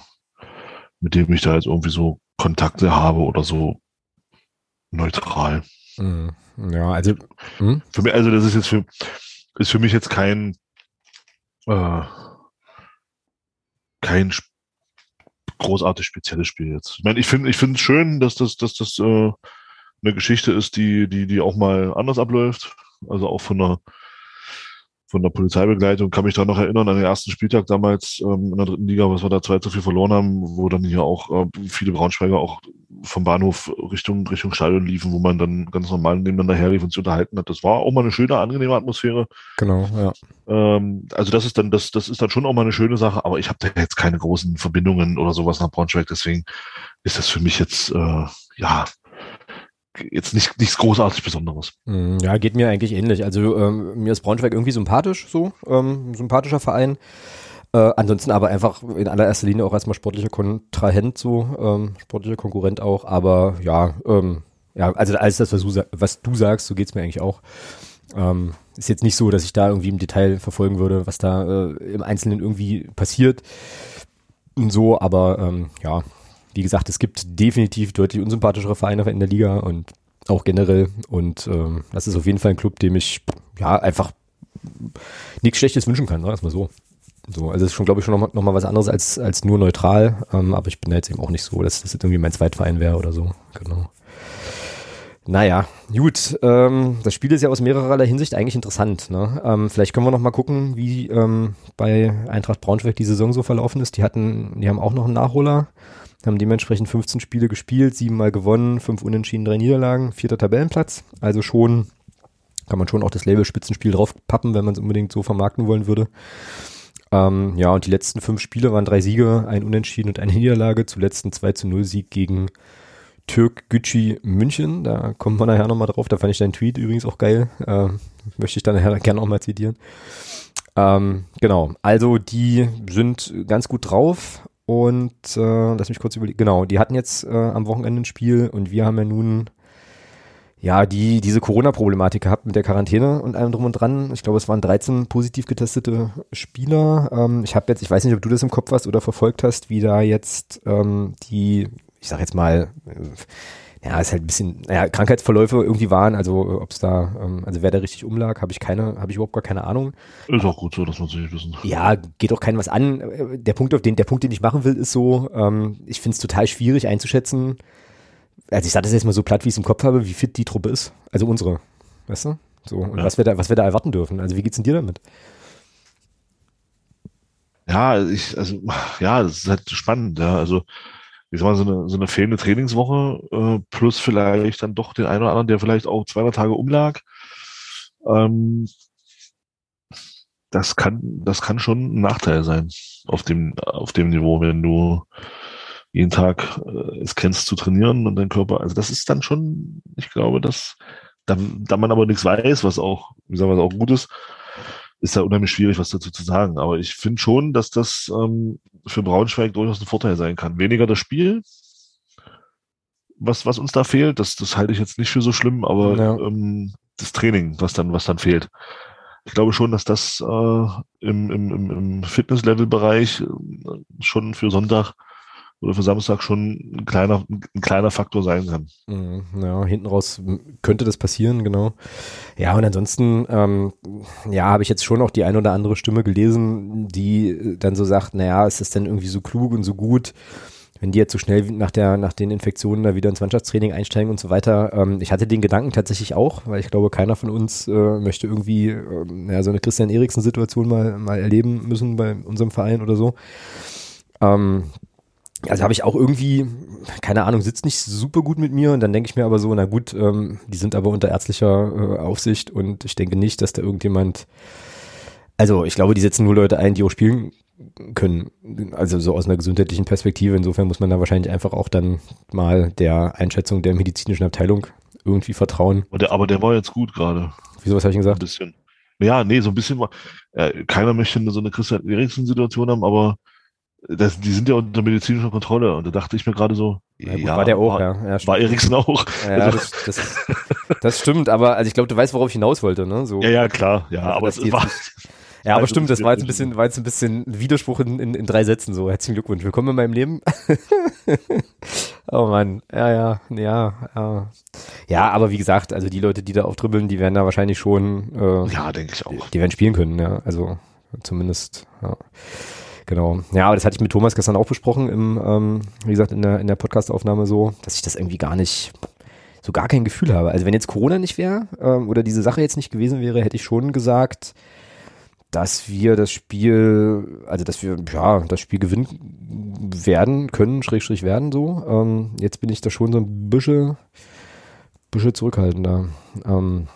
mit dem ich da jetzt irgendwie so Kontakte habe oder so neutral. Mhm. Ja, also hm? für mich, also das ist jetzt für ist für mich jetzt kein äh, kein großartig spezielles Spiel jetzt. Ich meine, ich finde ich finde es schön, dass das dass das äh, eine Geschichte ist, die, die, die auch mal anders abläuft. Also auch von der, von der Polizeibegleitung kann mich da noch erinnern an den ersten Spieltag damals ähm, in der dritten Liga, was wir da 2 zu 4 verloren haben, wo dann hier auch äh, viele Braunschweiger auch vom Bahnhof Richtung, Richtung Stadion liefen, wo man dann ganz normal nebeneinander herlief und sich unterhalten hat. Das war auch mal eine schöne, angenehme Atmosphäre. Genau, ja. Ähm, also das ist dann, das, das ist dann schon auch mal eine schöne Sache, aber ich habe da jetzt keine großen Verbindungen oder sowas nach Braunschweig, deswegen ist das für mich jetzt, äh, ja, jetzt nicht, nichts großartig Besonderes. Hm, ja, geht mir eigentlich ähnlich. Also ähm, mir ist Braunschweig irgendwie sympathisch, so ähm, sympathischer Verein. Äh, ansonsten aber einfach in allererster Linie auch erstmal sportlicher Kontrahent, so ähm, sportlicher Konkurrent auch. Aber ja, ähm, ja, also alles das, was du, was du sagst, so geht's mir eigentlich auch. Ähm, ist jetzt nicht so, dass ich da irgendwie im Detail verfolgen würde, was da äh, im Einzelnen irgendwie passiert. Und so, aber ähm, ja, wie gesagt, es gibt definitiv deutlich unsympathischere Vereine in der Liga und auch generell. Und ähm, das ist auf jeden Fall ein Club, dem ich ja einfach nichts Schlechtes wünschen kann, sagen wir mal so. So, also es ist schon, glaube ich, schon nochmal noch mal was anderes als, als nur neutral, ähm, aber ich bin da jetzt eben auch nicht so, dass das jetzt irgendwie mein Zweitverein wäre oder so. Genau. Naja, gut. Ähm, das Spiel ist ja aus mehrererlei Hinsicht eigentlich interessant. Ne? Ähm, vielleicht können wir noch mal gucken, wie ähm, bei Eintracht Braunschweig die Saison so verlaufen ist. Die hatten, die haben auch noch einen Nachholer haben dementsprechend 15 Spiele gespielt, siebenmal gewonnen, fünf Unentschieden, drei Niederlagen, vierter Tabellenplatz. Also schon, kann man schon auch das Label Spitzenspiel draufpappen, wenn man es unbedingt so vermarkten wollen würde. Ähm, ja, und die letzten fünf Spiele waren drei Siege, ein Unentschieden und eine Niederlage. Zuletzt ein 2 zu 0 Sieg gegen Türk Gücü München. Da kommt man nachher nochmal drauf. Da fand ich deinen Tweet übrigens auch geil. Äh, möchte ich dann nachher gerne nochmal zitieren. Ähm, genau, also die sind ganz gut drauf und äh, lass mich kurz überlegen. Genau, die hatten jetzt äh, am Wochenende ein Spiel und wir haben ja nun ja die diese Corona-Problematik gehabt mit der Quarantäne und allem drum und dran. Ich glaube, es waren 13 positiv getestete Spieler. Ähm, ich habe jetzt, ich weiß nicht, ob du das im Kopf hast oder verfolgt hast, wie da jetzt ähm, die, ich sag jetzt mal, äh, ja, ist halt ein bisschen, naja, Krankheitsverläufe irgendwie waren, also ob es da, ähm, also wer da richtig umlag, habe ich keine, habe ich überhaupt gar keine Ahnung. Ist auch gut so, dass man es nicht wissen. Ja, geht auch keinem was an. Der Punkt, auf den, der Punkt, den ich machen will, ist so, ähm, ich finde es total schwierig einzuschätzen. Also ich sage das jetzt mal so platt, wie ich es im Kopf habe, wie fit die Truppe ist. Also unsere, weißt du? So, und ja. was wir da, was wir da erwarten dürfen. Also wie geht's denn dir damit? Ja, ich, also, ja, das ist halt spannend, ja. Also ich sag mal, so eine, so eine fehlende Trainingswoche äh, plus vielleicht dann doch den einen oder anderen, der vielleicht auch 200 Tage umlag. Ähm, das kann, das kann schon ein Nachteil sein auf dem, auf dem Niveau, wenn du, jeden Tag äh, es kennst zu trainieren und dein Körper, also das ist dann schon, ich glaube, dass da, da man aber nichts weiß, was auch, wie sagen wir, auch gut ist, ist da unheimlich schwierig, was dazu zu sagen. Aber ich finde schon, dass das ähm, für Braunschweig durchaus ein Vorteil sein kann. Weniger das Spiel, was, was uns da fehlt, das, das halte ich jetzt nicht für so schlimm, aber ja. ähm, das Training, was dann, was dann fehlt. Ich glaube schon, dass das äh, im, im, im Fitness-Level-Bereich äh, schon für Sonntag oder für Samstag schon ein kleiner, ein kleiner Faktor sein kann. Mhm, ja, hinten raus könnte das passieren, genau. Ja, und ansonsten, ähm, ja, habe ich jetzt schon auch die ein oder andere Stimme gelesen, die dann so sagt, naja, ist das denn irgendwie so klug und so gut, wenn die jetzt so schnell nach der, nach den Infektionen da wieder ins Mannschaftstraining einsteigen und so weiter. Ähm, ich hatte den Gedanken tatsächlich auch, weil ich glaube, keiner von uns äh, möchte irgendwie äh, ja, so eine Christian Eriksen-Situation mal, mal erleben müssen bei unserem Verein oder so. Ähm, also habe ich auch irgendwie, keine Ahnung, sitzt nicht super gut mit mir und dann denke ich mir aber so, na gut, ähm, die sind aber unter ärztlicher äh, Aufsicht und ich denke nicht, dass da irgendjemand, also ich glaube, die setzen nur Leute ein, die auch spielen können, also so aus einer gesundheitlichen Perspektive. Insofern muss man da wahrscheinlich einfach auch dann mal der Einschätzung der medizinischen Abteilung irgendwie vertrauen. Der, aber der war jetzt gut gerade. Wieso, was habe ich gesagt? Ein bisschen. Ja, nee, so ein bisschen war, äh, keiner möchte so eine Christian Eriksen-Situation haben, aber das, die sind ja unter medizinischer Kontrolle. Und da dachte ich mir gerade so, ja, gut, war der auch, war, ja. ja war Eriksen auch. Ja, also, das, das, das, stimmt, aber also ich glaube, du weißt, worauf ich hinaus wollte, ne? So, ja, ja, klar, ja, aber es war. Ja, aber stimmt, das war jetzt ein bisschen, war jetzt ein bisschen Widerspruch in, in, in drei Sätzen so. Herzlichen Glückwunsch. Willkommen in meinem Leben. oh Mann, ja, ja, ja, ja. Ja, aber wie gesagt, also die Leute, die da auftribbeln, die werden da wahrscheinlich schon, äh, ja, denke ich auch. Die, die werden spielen können, ja. Also zumindest, ja. Genau. Ja, aber das hatte ich mit Thomas gestern auch besprochen, im, ähm, wie gesagt, in der, in der Podcastaufnahme so, dass ich das irgendwie gar nicht, so gar kein Gefühl habe. Also wenn jetzt Corona nicht wäre ähm, oder diese Sache jetzt nicht gewesen wäre, hätte ich schon gesagt, dass wir das Spiel, also dass wir ja das Spiel gewinnen werden können, Schrägstrich werden so. Ähm, jetzt bin ich da schon so ein bisschen, bisschen zurückhaltender. Ähm,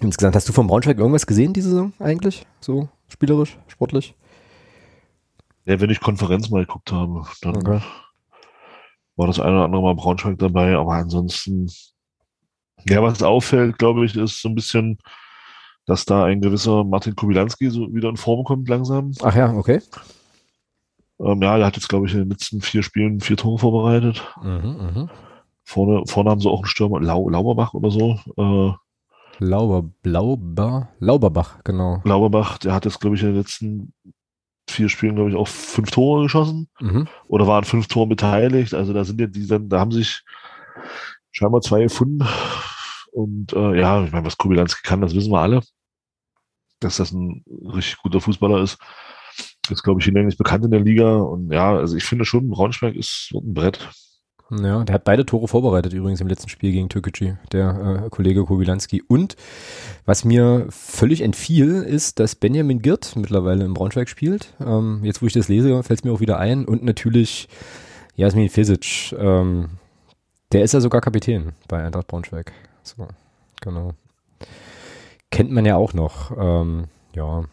insgesamt, hast du vom Braunschweig irgendwas gesehen diese Saison eigentlich? So spielerisch, sportlich? Ja, wenn ich Konferenz mal geguckt habe, dann okay. war das eine oder andere Mal Braunschweig dabei, aber ansonsten, ja, was auffällt, glaube ich, ist so ein bisschen, dass da ein gewisser Martin Kubilanski so wieder in Form kommt langsam. Ach ja, okay. Ähm, ja, der hat jetzt, glaube ich, in den letzten vier Spielen vier Tore vorbereitet. Mhm, mh. Vorne, vorne haben sie auch einen Stürmer, Lau, Lauberbach oder so. Äh, Lauber, Lauber, Lauberbach, genau. Lauberbach, der hat jetzt, glaube ich, in den letzten vier Spielen, glaube ich, auch fünf Tore geschossen mhm. oder waren fünf Tore beteiligt. Also da sind ja die dann, da haben sich scheinbar zwei gefunden. Und äh, ja, ich meine, was Kubilanski kann, das wissen wir alle. Dass das ein richtig guter Fußballer ist. Ist, glaube ich, hinlänglich bekannt in der Liga. Und ja, also ich finde schon, Braunschweig ist ein Brett. Ja, der hat beide Tore vorbereitet übrigens im letzten Spiel gegen Türkgücü, der äh, Kollege Kobilanski. Und was mir völlig entfiel, ist, dass Benjamin Girt mittlerweile im Braunschweig spielt. Ähm, jetzt, wo ich das lese, fällt es mir auch wieder ein. Und natürlich Jasmin Fisic. Ähm, der ist ja sogar Kapitän bei Eintracht Braunschweig. So, genau. Kennt man ja auch noch. Ähm, ja.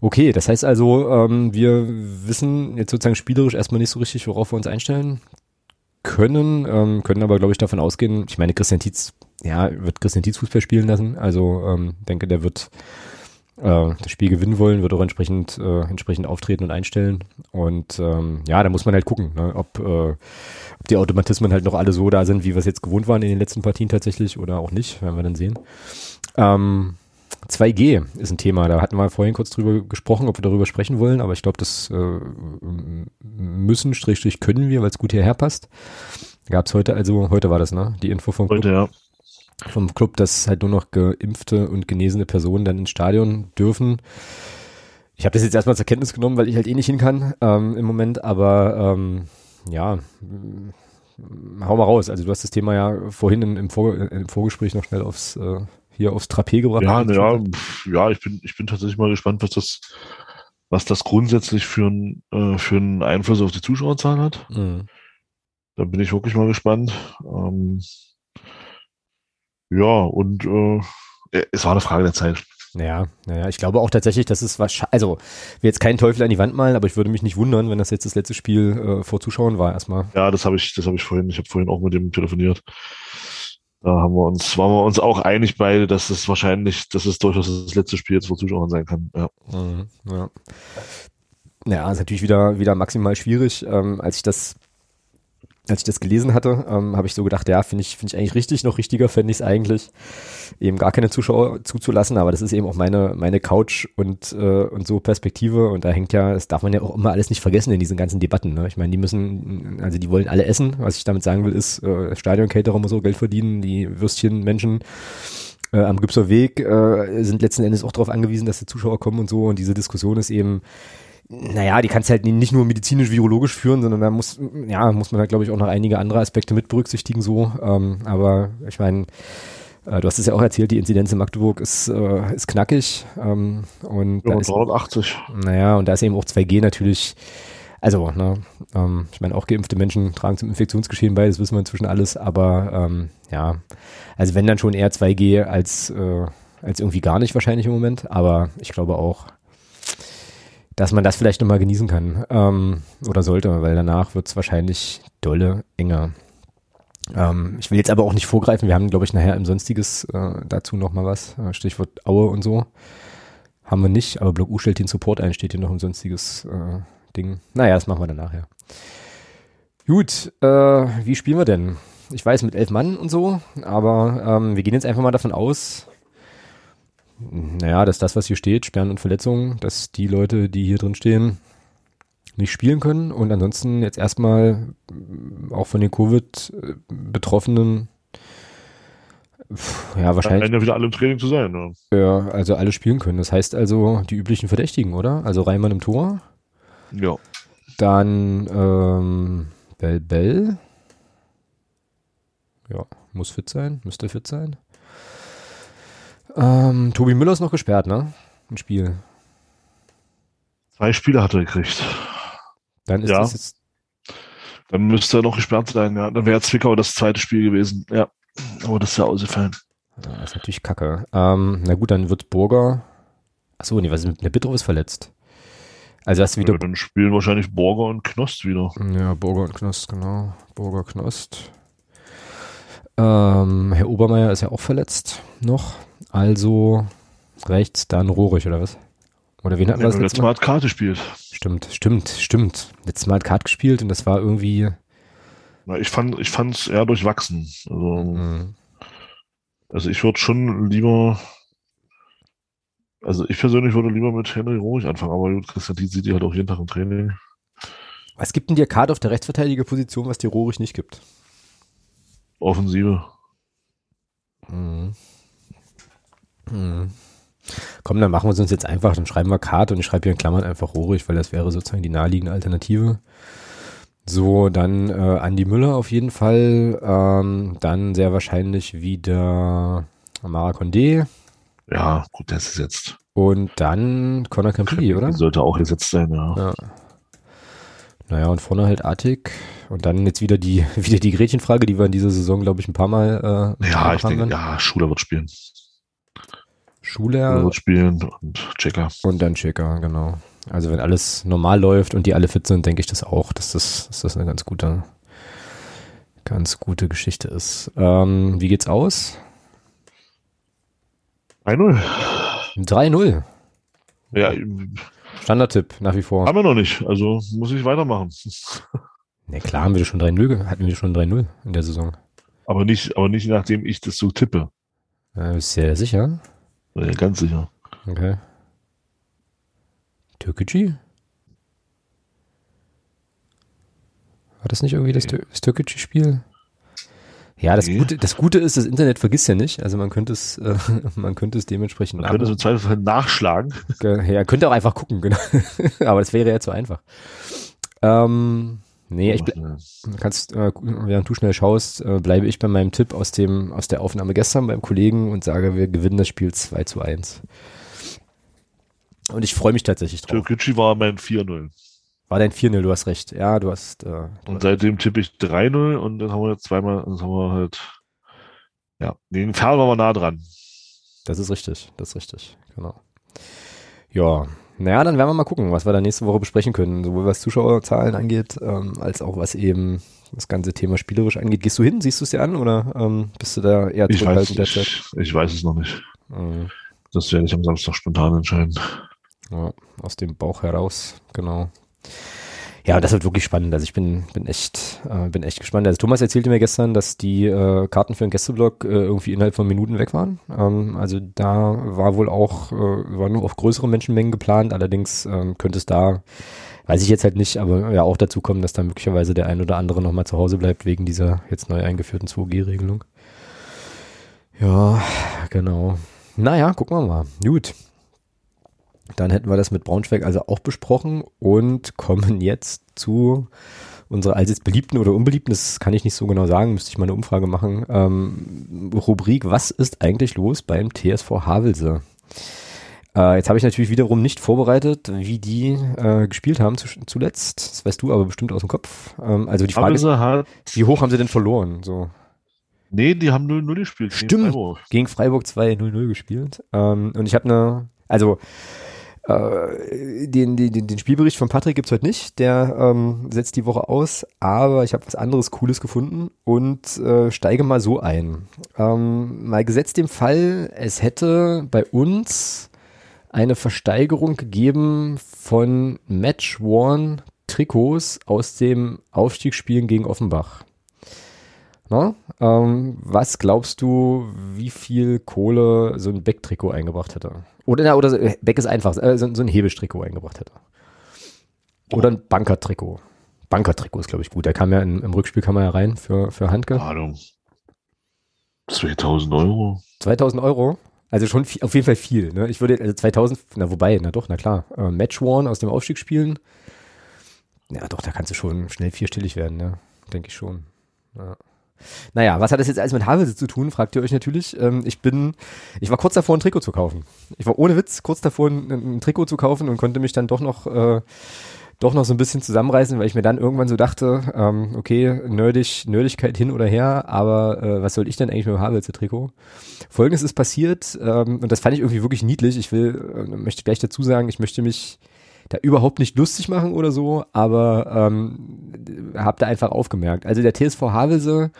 Okay, das heißt also, ähm, wir wissen jetzt sozusagen spielerisch erstmal nicht so richtig, worauf wir uns einstellen können, ähm, können aber, glaube ich, davon ausgehen, ich meine, Christian Tietz, ja, wird Christian Tietz Fußball spielen lassen, also ähm, denke, der wird äh, das Spiel gewinnen wollen, wird auch entsprechend, äh, entsprechend auftreten und einstellen und ähm, ja, da muss man halt gucken, ne, ob, äh, ob die Automatismen halt noch alle so da sind, wie wir es jetzt gewohnt waren in den letzten Partien tatsächlich oder auch nicht, werden wir dann sehen. Ähm, 2G ist ein Thema. Da hatten wir vorhin kurz drüber gesprochen, ob wir darüber sprechen wollen, aber ich glaube, das äh, müssen, Strich, können wir, weil es gut hierher passt. Gab es heute, also heute war das, ne? Die Info vom Club, heute, ja. vom Club, dass halt nur noch geimpfte und genesene Personen dann ins Stadion dürfen. Ich habe das jetzt erstmal zur Kenntnis genommen, weil ich halt eh nicht hin kann ähm, im Moment, aber ähm, ja, hau mal raus. Also du hast das Thema ja vorhin im, im, Vor im Vorgespräch noch schnell aufs äh, hier aufs Trapez gebracht ja, Ja, ja, ich bin, ich bin tatsächlich mal gespannt, was das, was das grundsätzlich für, ein, äh, für einen Einfluss auf die Zuschauerzahlen hat. Mhm. Da bin ich wirklich mal gespannt. Ähm, ja, und äh, es war eine Frage der Zeit. Naja, naja, ich glaube auch tatsächlich, dass es wahrscheinlich, also, wir jetzt keinen Teufel an die Wand malen, aber ich würde mich nicht wundern, wenn das jetzt das letzte Spiel äh, vor Zuschauern war erstmal. Ja, das habe ich, das habe ich vorhin, ich habe vorhin auch mit dem telefoniert. Da haben wir uns, waren wir uns auch einig beide, dass es wahrscheinlich, dass es durchaus das letzte Spiel jetzt vor Zuschauern sein kann. Ja. Mhm, ja. Ja, ist natürlich wieder, wieder maximal schwierig. Ähm, als ich das als ich das gelesen hatte, ähm, habe ich so gedacht, ja, finde ich, finde ich eigentlich richtig, noch richtiger fände ich es eigentlich, eben gar keine Zuschauer zuzulassen, aber das ist eben auch meine, meine Couch und, äh, und so Perspektive und da hängt ja, das darf man ja auch immer alles nicht vergessen in diesen ganzen Debatten. Ne? Ich meine, die müssen, also die wollen alle essen, was ich damit sagen will, ist, äh, Stadion-Caterer muss auch Geld verdienen, die Würstchen-Menschen äh, am Gipser Weg äh, sind letzten Endes auch darauf angewiesen, dass die Zuschauer kommen und so und diese Diskussion ist eben, naja, die kannst halt nicht nur medizinisch-virologisch führen, sondern da muss, ja, muss man halt, glaube ich, auch noch einige andere Aspekte mit berücksichtigen, so. Ähm, aber ich meine, äh, du hast es ja auch erzählt, die Inzidenz in Magdeburg ist, äh, ist knackig. Ähm, und ja, 380. Ist, naja, und da ist eben auch 2G natürlich, also, ne, ähm, ich meine, auch geimpfte Menschen tragen zum Infektionsgeschehen bei, das wissen wir inzwischen alles, aber ähm, ja, also wenn dann schon eher 2G als, äh, als irgendwie gar nicht wahrscheinlich im Moment, aber ich glaube auch, dass man das vielleicht nochmal genießen kann ähm, oder sollte, weil danach wird es wahrscheinlich dolle enger. Ähm, ich will jetzt aber auch nicht vorgreifen, wir haben, glaube ich, nachher im Sonstiges äh, dazu nochmal was, äh, Stichwort Aue und so. Haben wir nicht, aber Block U stellt den Support ein, steht hier noch im Sonstiges äh, Ding. Naja, das machen wir dann nachher. Gut, äh, wie spielen wir denn? Ich weiß, mit elf Mann und so, aber ähm, wir gehen jetzt einfach mal davon aus, naja, dass das, was hier steht, Sperren und Verletzungen, dass die Leute, die hier drin stehen, nicht spielen können und ansonsten jetzt erstmal äh, auch von den Covid-Betroffenen ja, wahrscheinlich. Dann ja wieder alle im Training zu sein, ne? Ja, also alle spielen können. Das heißt also die üblichen Verdächtigen, oder? Also Reimann im Tor. Ja. Dann ähm, Bell Bell. Ja, muss fit sein, müsste fit sein. Ähm, Tobi Müller ist noch gesperrt, ne? Ein Spiel. Zwei Spiele hat er gekriegt. Dann ist ja. das jetzt. Dann müsste er noch gesperrt sein, ja. Dann wäre Zwickau das zweite Spiel gewesen, ja. Aber das ist ja ausgefallen. Ja, das ist natürlich kacke. Ähm, na gut, dann wird Burger. Achso, nee, was ist mit der Bittrow ist verletzt. Also hast du wieder. Ja, dann spielen wahrscheinlich Burger und Knost wieder. Ja, Burger und Knost, genau. Burger, Knost. Ähm, Herr Obermeier ist ja auch verletzt noch. Also rechts dann Rohrig, oder was? Oder wen hat ja, das letztes Mal? hat Karte gespielt. Stimmt, stimmt, stimmt. Letztes Mal hat Karte gespielt und das war irgendwie. Na, ich fand, ich fand's eher durchwachsen. Also, mhm. also ich würde schon lieber, also ich persönlich würde lieber mit Henry Rohrig anfangen, aber gut, Christian Dietz sieht die halt auch jeden Tag im Training. Was gibt denn dir Karte auf der Rechtsverteidigerposition, was dir Rohrig nicht gibt? Offensive. Mhm. Hm. Komm, dann machen wir es uns jetzt einfach, dann schreiben wir Karte und ich schreibe hier in Klammern einfach Rohrig, weil das wäre sozusagen die naheliegende Alternative. So, dann äh, Andi Müller auf jeden Fall. Ähm, dann sehr wahrscheinlich wieder Amara Condé. Ja, gut, der ist jetzt. Und dann Conor Campilli, oder? Sollte auch gesetzt sein, ja. ja. Naja, und vorne halt Artig. Und dann jetzt wieder die, wieder die Gretchenfrage, die wir in dieser Saison, glaube ich, ein paar Mal äh, Ja, ich denke, ja, Schuler wird spielen. Schuler. spielen und Checker. Und dann Checker, genau. Also wenn alles normal läuft und die alle fit sind, denke ich das auch, dass das, dass das eine ganz gute, ganz gute Geschichte ist. Ähm, wie geht's aus? 3-0. 3-0. Ja. Standardtipp nach wie vor. Haben wir noch nicht, also muss ich weitermachen. Na klar, haben wir schon 3-0, hatten wir schon 3-0 in der Saison. Aber nicht, aber nicht nachdem ich das so tippe. Ja, bist du ja sicher? Ja, ganz sicher. Okay. Türkgücü? War das nicht irgendwie das, nee. das Türkgücü-Spiel? Ja, das, nee. Gute, das Gute ist, das Internet vergisst ja nicht. Also man könnte es, äh, man könnte es dementsprechend Man könnte es im Zweifelsfall nachschlagen. Ja, könnte auch einfach gucken, genau. Aber das wäre ja zu einfach. Ähm, Nee, ich kannst, äh, während du schnell schaust, äh, bleibe ich bei meinem Tipp aus dem, aus der Aufnahme gestern beim Kollegen und sage, wir gewinnen das Spiel 2 zu 1. Und ich freue mich tatsächlich drauf. Türkgücü war mein 4-0. War dein 4-0, du hast recht. Ja, du hast. Äh, du und seitdem tippe ich 3-0 und dann haben wir jetzt zweimal, dann haben wir halt, ja, gegen Ferl waren wir nah dran. Das ist richtig, das ist richtig, genau. Ja, naja, dann werden wir mal gucken, was wir da nächste Woche besprechen können, sowohl was Zuschauerzahlen angeht, ähm, als auch was eben das ganze Thema spielerisch angeht. Gehst du hin, siehst du es dir an oder ähm, bist du da eher ich weiß, ich, ich, weiß es noch nicht. Mhm. Das werde ich am Samstag spontan entscheiden. Ja, aus dem Bauch heraus, genau. Ja, das wird wirklich spannend. Also ich bin, bin echt, äh, bin echt gespannt. Also Thomas erzählte mir gestern, dass die äh, Karten für den Gästeblock äh, irgendwie innerhalb von Minuten weg waren. Ähm, also da war wohl auch, äh, war nur auf größere Menschenmengen geplant. Allerdings ähm, könnte es da, weiß ich jetzt halt nicht, aber ja auch dazu kommen, dass da möglicherweise der ein oder andere nochmal zu Hause bleibt wegen dieser jetzt neu eingeführten 2G-Regelung. Ja, genau. Naja, gucken wir mal. Gut. Dann hätten wir das mit Braunschweig also auch besprochen und kommen jetzt zu unserer allseits beliebten oder unbeliebten, das kann ich nicht so genau sagen, müsste ich mal eine Umfrage machen, ähm, Rubrik, was ist eigentlich los beim TSV Havelse? Äh, jetzt habe ich natürlich wiederum nicht vorbereitet, wie die äh, gespielt haben zu, zuletzt. Das weißt du aber bestimmt aus dem Kopf. Ähm, also die Frage ist, wie hoch haben sie denn verloren? So. Nee, die haben 0-0 gespielt. Stimmt, gegen Freiburg, gegen Freiburg 2-0-0 gespielt. Ähm, und ich habe eine, also äh, den, den, den Spielbericht von Patrick gibt's heute nicht, der ähm, setzt die Woche aus, aber ich habe was anderes Cooles gefunden und äh, steige mal so ein. Ähm, mal gesetzt dem Fall, es hätte bei uns eine Versteigerung gegeben von Match-Worn Trikots aus dem Aufstiegsspielen gegen Offenbach. Na, ähm, was glaubst du, wie viel Kohle so ein Beck-Trikot eingebracht hätte? Oder, na, oder äh, Beck ist einfach, äh, so, so ein Hebestrikot eingebracht hätte. Oder ein Banker-Trikot. Banker-Trikot ist, glaube ich, gut. Der kam ja in, im Rückspiel kam er ja rein für, für Handke. Ahnung. 2000 Euro. 2000 Euro? Also schon viel, auf jeden Fall viel. Ne? Ich würde, also 2000, na wobei, na doch, na klar. Äh, Match Worn aus dem Aufstiegsspielen. Ja, doch, da kannst du schon schnell vierstellig werden, ne? Denke ich schon. Ja. Naja, was hat das jetzt alles mit Havelse zu tun, fragt ihr euch natürlich. Ähm, ich bin, ich war kurz davor, ein Trikot zu kaufen. Ich war ohne Witz kurz davor, ein, ein Trikot zu kaufen und konnte mich dann doch noch, äh, doch noch so ein bisschen zusammenreißen, weil ich mir dann irgendwann so dachte, ähm, okay, nerdig, Nerdigkeit hin oder her, aber äh, was soll ich denn eigentlich mit dem Havelse-Trikot? Folgendes ist passiert, ähm, und das fand ich irgendwie wirklich niedlich. Ich will, äh, möchte gleich dazu sagen, ich möchte mich da überhaupt nicht lustig machen oder so, aber ähm, habe da einfach aufgemerkt. Also der TSV Havelse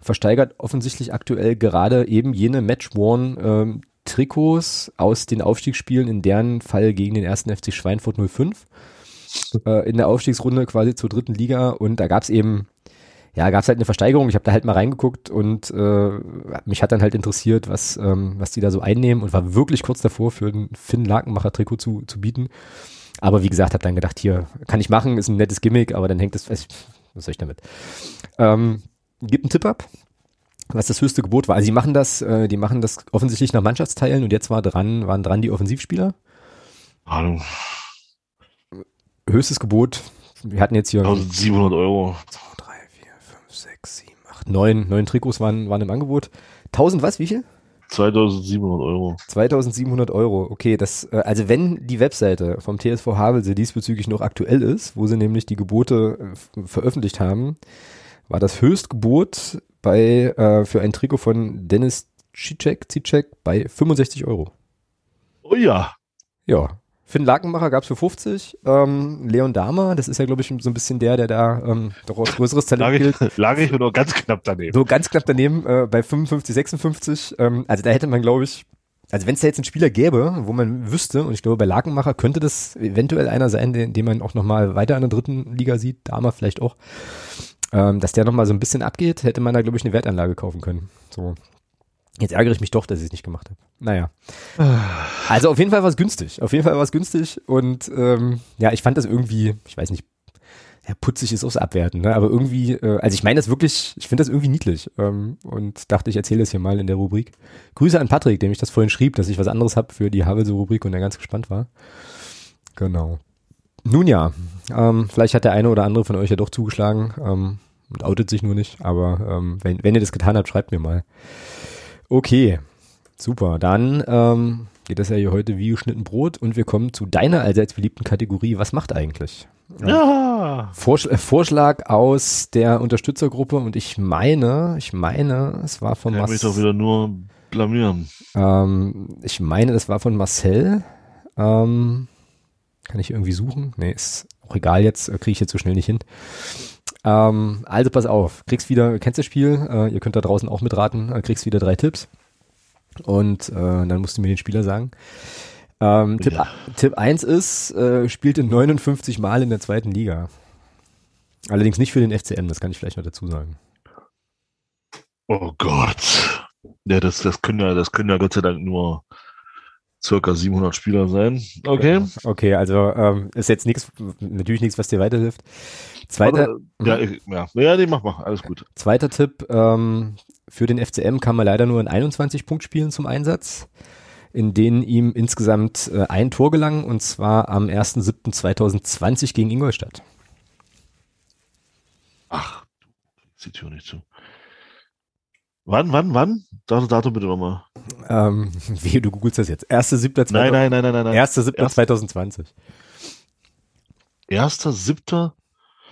versteigert offensichtlich aktuell gerade eben jene Match-Worn ähm, Trikots aus den Aufstiegsspielen, in deren Fall gegen den ersten FC Schweinfurt 05 äh, in der Aufstiegsrunde quasi zur dritten Liga und da gab's eben ja, gab's halt eine Versteigerung. Ich habe da halt mal reingeguckt und äh, mich hat dann halt interessiert, was, ähm, was die da so einnehmen und war wirklich kurz davor, für ein Finn Lakenmacher Trikot zu, zu bieten. Aber wie gesagt, habe dann gedacht, hier kann ich machen, ist ein nettes Gimmick, aber dann hängt es, was soll ich damit? Ähm, gibt einen Tipp ab, was das höchste Gebot war. Also die machen das, äh, die machen das offensichtlich nach Mannschaftsteilen und jetzt war dran, waren dran die Offensivspieler. Hallo. Höchstes Gebot. Wir hatten jetzt hier 1700 Euro. 2, 3, 4, 5, 6, 7, 8, 9, 9 Trikots waren, waren im Angebot. 1000 was? Wie viel? 2700 Euro. 2700 Euro, okay. Das, äh, also wenn die Webseite vom TSV Havelse diesbezüglich noch aktuell ist, wo sie nämlich die Gebote äh, veröffentlicht haben, war das Höchstgebot bei, äh, für ein Trikot von Dennis Cicek, Cicek bei 65 Euro. Oh ja. Ja, Finn Lakenmacher gab es für 50. Ähm, Leon Dahmer, das ist ja, glaube ich, so ein bisschen der, der da ähm, doch aus größeres Talent gilt. Lag ich, lag ich nur ganz knapp daneben. So ganz knapp daneben äh, bei 55, 56. Ähm, also da hätte man, glaube ich, also wenn es da jetzt einen Spieler gäbe, wo man wüsste, und ich glaube, bei Lakenmacher könnte das eventuell einer sein, den, den man auch nochmal weiter in der dritten Liga sieht, Dahmer vielleicht auch, ähm, dass der nochmal so ein bisschen abgeht, hätte man da, glaube ich, eine Wertanlage kaufen können. So. Jetzt ärgere ich mich doch, dass ich es nicht gemacht habe. Naja. Also auf jeden Fall war es günstig. Auf jeden Fall war es günstig. Und ähm, ja, ich fand das irgendwie, ich weiß nicht, ja, putzig ist aufs Abwerten, ne? aber irgendwie, äh, also ich meine das wirklich, ich finde das irgendwie niedlich ähm, und dachte, ich erzähle das hier mal in der Rubrik. Grüße an Patrick, dem ich das vorhin schrieb, dass ich was anderes habe für die Havelse-Rubrik und er ganz gespannt war. Genau. Nun ja, ähm, vielleicht hat der eine oder andere von euch ja doch zugeschlagen ähm, und outet sich nur nicht, aber ähm, wenn, wenn ihr das getan habt, schreibt mir mal. Okay, super. Dann ähm, geht das ja hier heute wie geschnitten Brot und wir kommen zu deiner allseits beliebten Kategorie. Was macht eigentlich? Ja. Vorschl äh, Vorschlag aus der Unterstützergruppe und ich meine, ich meine, es war von Marcel. Ich doch wieder nur blamieren. Ähm, ich meine, das war von Marcel. Ähm, kann ich irgendwie suchen? Nee, ist auch egal jetzt, kriege ich jetzt so schnell nicht hin. Ähm, also pass auf, kriegst wieder, kennst das Spiel, äh, ihr könnt da draußen auch mitraten, äh, kriegst wieder drei Tipps. Und äh, dann musst du mir den Spieler sagen. Ähm, Tipp, Ja. Tipp 1 ist, äh, spielte 59 Mal in der zweiten Liga. Allerdings nicht für den FCM, das kann ich vielleicht noch dazu sagen. Oh Gott. Ja, das, das können ja, das können ja Gott sei Dank nur circa 700 Spieler sein. Okay. Okay, also ähm, ist jetzt nichts, natürlich nichts, was dir weiterhilft. Zweiter, Warte, ja, ich, ja, ja, nee, mach mal, alles gut. Zweiter Tipp, ähm, für den FCM kam er leider nur in 21 Punktspielen zum Einsatz, in denen ihm insgesamt äh, ein Tor gelang, und zwar am 1.7.2020 gegen Ingolstadt. Ach, die Tür nicht zu. Wann, wann, wann? Datum, Datum bitte nochmal. Ähm, wie, du googelst das jetzt. 1.7.2020. Nein, nein, nein, nein, nein, nein. 1.7.2020. Erster, siebter?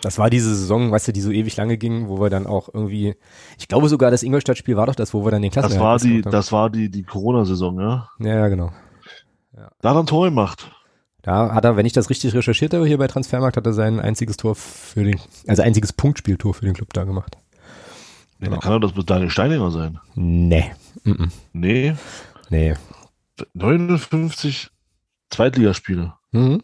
Das war diese Saison, weißt du, die so ewig lange ging, wo wir dann auch irgendwie, ich glaube sogar das Ingolstadt-Spiel war doch das, wo wir dann den Das Klassenerhalt war die, das war die, die Corona-Saison, ja? Ja, ja, genau. Da hat er ein Tor gemacht. Da hat er, wenn ich das richtig recherchiert habe, hier bei Transfermarkt, hat er sein einziges Tor für den, also einziges Punktspieltor für den Club da gemacht. Nee, Genau. dann kann er das mit Daniel Steininger sein. Nee. Mm Nee, Nee. 59 Zweitligaspiele. Mhm.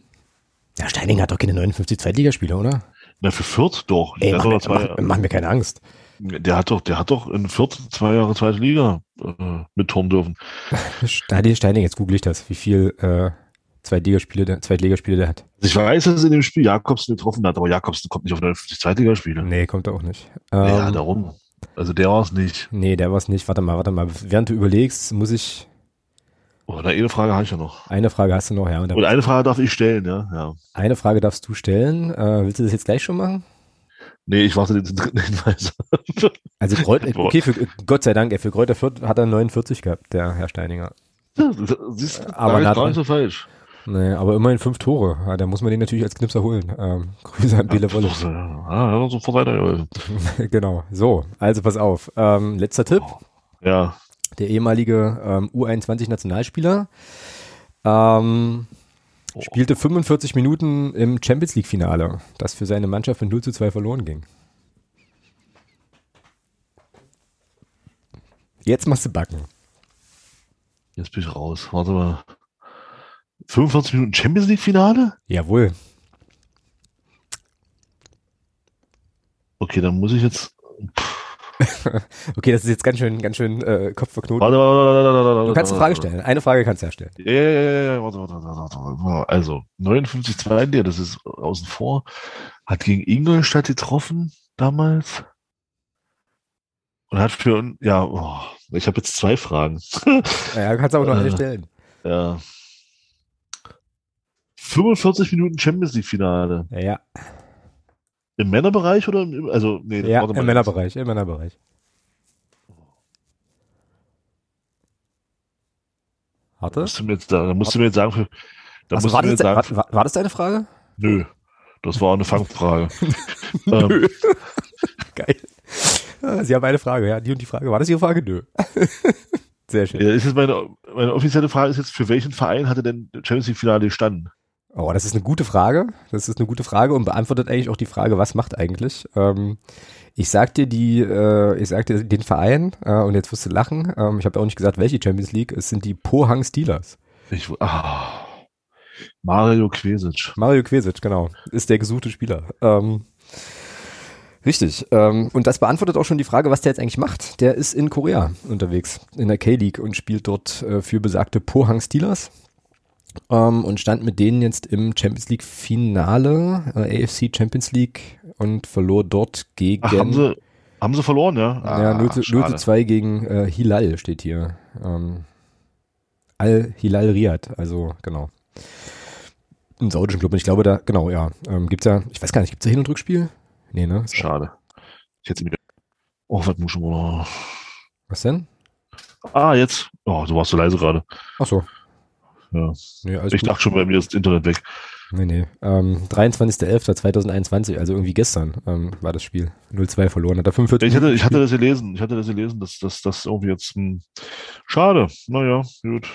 Ja, Steining hat doch keine 59 Zweitligaspiele, oder? Na, für Fürth doch. Ey, mach, mir, zwei, mach, mach mir keine Angst. der hat doch, der hat doch in Fürth zwei Jahre zweite Liga äh, mitturnen dürfen. Steining, Steining, jetzt google ich das, wie viel äh, Zweitligaspiele der, Zweitligaspiele der hat. Also ich weiß, dass in dem Spiel Jakobsen getroffen hat, aber Jakobsen kommt nicht auf 59 Zweitligaspiele. Nee, kommt er auch nicht. Ähm, ja, darum. Also der war es nicht. nee, der war's nicht. Warte mal, warte mal. Während du überlegst, muss ich, Oh, na, eine Frage habe ich ja noch. eine Frage hast du noch, ja. Und Und eine Frage darf ich stellen, ja. ja. eine Frage darfst du stellen. Äh, willst du das jetzt gleich schon machen? Nee, ich warte den dritten Hinweis. Also Kräuter, okay, für, Gott sei Dank, für Kräuter Fürth hat er 49 gehabt, der Herr Steininger. Siehst du, Aber aber gar nicht so falsch. Nee, aber immerhin fünf Tore. Ja, da muss man den natürlich als Knipser holen. Ähm, Grüße an Bele Wolle. Ah, ja, sofort weiter. genau. So, also pass auf. Ähm, letzter Tipp. Ja, Der ehemalige ähm, U21-Nationalspieler ähm, Oh. spielte 45 Minuten im Champions League-Finale, das für seine Mannschaft mit 0 zu 2 verloren ging. Jetzt machst du backen. jetzt bin ich raus. Warte mal. 45 Minuten Champions League Finale? Jawohl. Okay, dann muss ich jetzt. Okay, das ist jetzt ganz schön, ganz schön äh, Kopfverknoten. Warte, warte, warte, warte, warte, Du kannst eine Frage stellen. Eine Frage kannst du ja stellen. Ja, ja, ja, ja, warte, warte, warte, warte. Also, 59 Zweitliga, das ist außen vor. Hat gegen Ingolstadt getroffen damals. Und hat für, ja, oh, ich habe jetzt zwei Fragen. Ja, du kannst aber noch eine Äh. stellen. ja. 45 Minuten Champions League Finale. Ja, ja. Im Männerbereich oder im, also, nee, ja im Männerbereich, im Männerbereich. Da Warte. musst du mir jetzt, da, da musst du mir jetzt sagen, für, da Also, war, das, sagen, war, war, das deine Frage? nö. Das war eine Fangfrage. ähm, Geil. Ah, Sie haben eine Frage, ja, die und die Frage. War das Ihre Frage? Nö. Sehr schön. ja, ist jetzt meine, meine offizielle Frage ist jetzt, für welchen Verein hatte denn Champions League Finale gestanden? Oh, das ist eine gute Frage. Das ist eine gute Frage und beantwortet eigentlich auch die Frage, was macht eigentlich? Ähm, ich sag dir die, äh, ich sag dir den Verein äh, und jetzt wirst du lachen. Ähm, ich habe auch nicht gesagt, welche Champions League. Es sind die Pohang Steelers. Ich, ah, Mario Kvesic. Mario Quesic, genau, ist der gesuchte Spieler. Ähm, richtig. Ähm, und das beantwortet auch schon die Frage, was der jetzt eigentlich macht. Der ist in Korea unterwegs, in der K-League und spielt dort äh, für besagte Pohang Steelers. Ähm, und stand mit denen jetzt im Champions League Finale, äh, AFC Champions League und verlor dort gegen Ach, haben sie, haben sie verloren, ja? ja, 0 zu, 0 zu schade. 2 gegen äh, Hilal steht hier. Ähm, Al-Hilal Riyadh, also genau. Ein saudischen Club. Und ich glaube, da, genau, ja. Ähm, gibt's ja, ich weiß gar nicht, gibt's da Hin- und Rückspiel? Nee, ne? Schade. Ich hätte mir. Oh, was muss ich mal. Was denn? Ah, jetzt. Oh, du warst so leise gerade. Ach so. Ja. Alles Ich gut. dachte schon, bei mir ist das Internet weg. Nee, nee. Ähm, 23.11.2021, also irgendwie gestern ähm, war das Spiel. 0-2 verloren. Hat er 45 Ich hatte, ich hatte das gelesen. Ich hatte das gelesen, dass das dass irgendwie jetzt hm, schade. Naja, gut.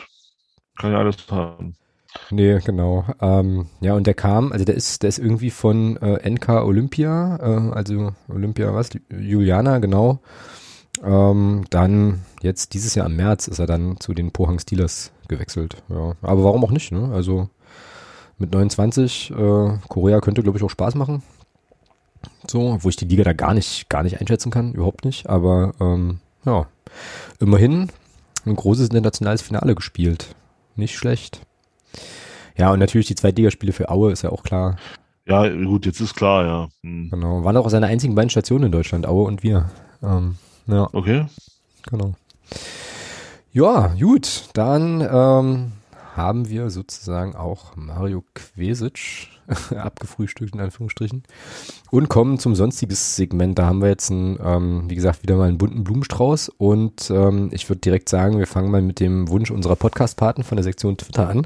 Kann ja alles haben. Nee, genau. Ähm, ja, und der kam, also der ist, der ist irgendwie von äh, NK Olympia, äh, also Olympia was? Juliana, genau. Ähm, dann jetzt dieses Jahr im März ist er dann zu den Pohang Steelers gewechselt. Ja, aber warum auch nicht, ne? Also mit 29, äh, Korea könnte, glaube ich, auch Spaß machen. So, wo ich die Liga da gar nicht, gar nicht einschätzen kann, überhaupt nicht. Aber ähm, ja, immerhin ein großes internationales Finale gespielt. Nicht schlecht. Ja, und natürlich die Zweitligaspiele für Aue ist ja auch klar. Ja, gut, jetzt ist klar, ja. Hm. Genau. Waren auch seine einzigen beiden Stationen in Deutschland, Aue und wir. Ähm, ja, Okay. genau. Ja, gut. Dann ähm, haben wir sozusagen auch Mario Quesic abgefrühstückt in Anführungsstrichen und kommen zum sonstiges Segment. Da haben wir jetzt einen, ähm, wie gesagt, wieder mal einen bunten Blumenstrauß und ähm, ich würde direkt sagen, wir fangen mal mit dem Wunsch unserer Podcast-Paten von der Sektion Twitter an.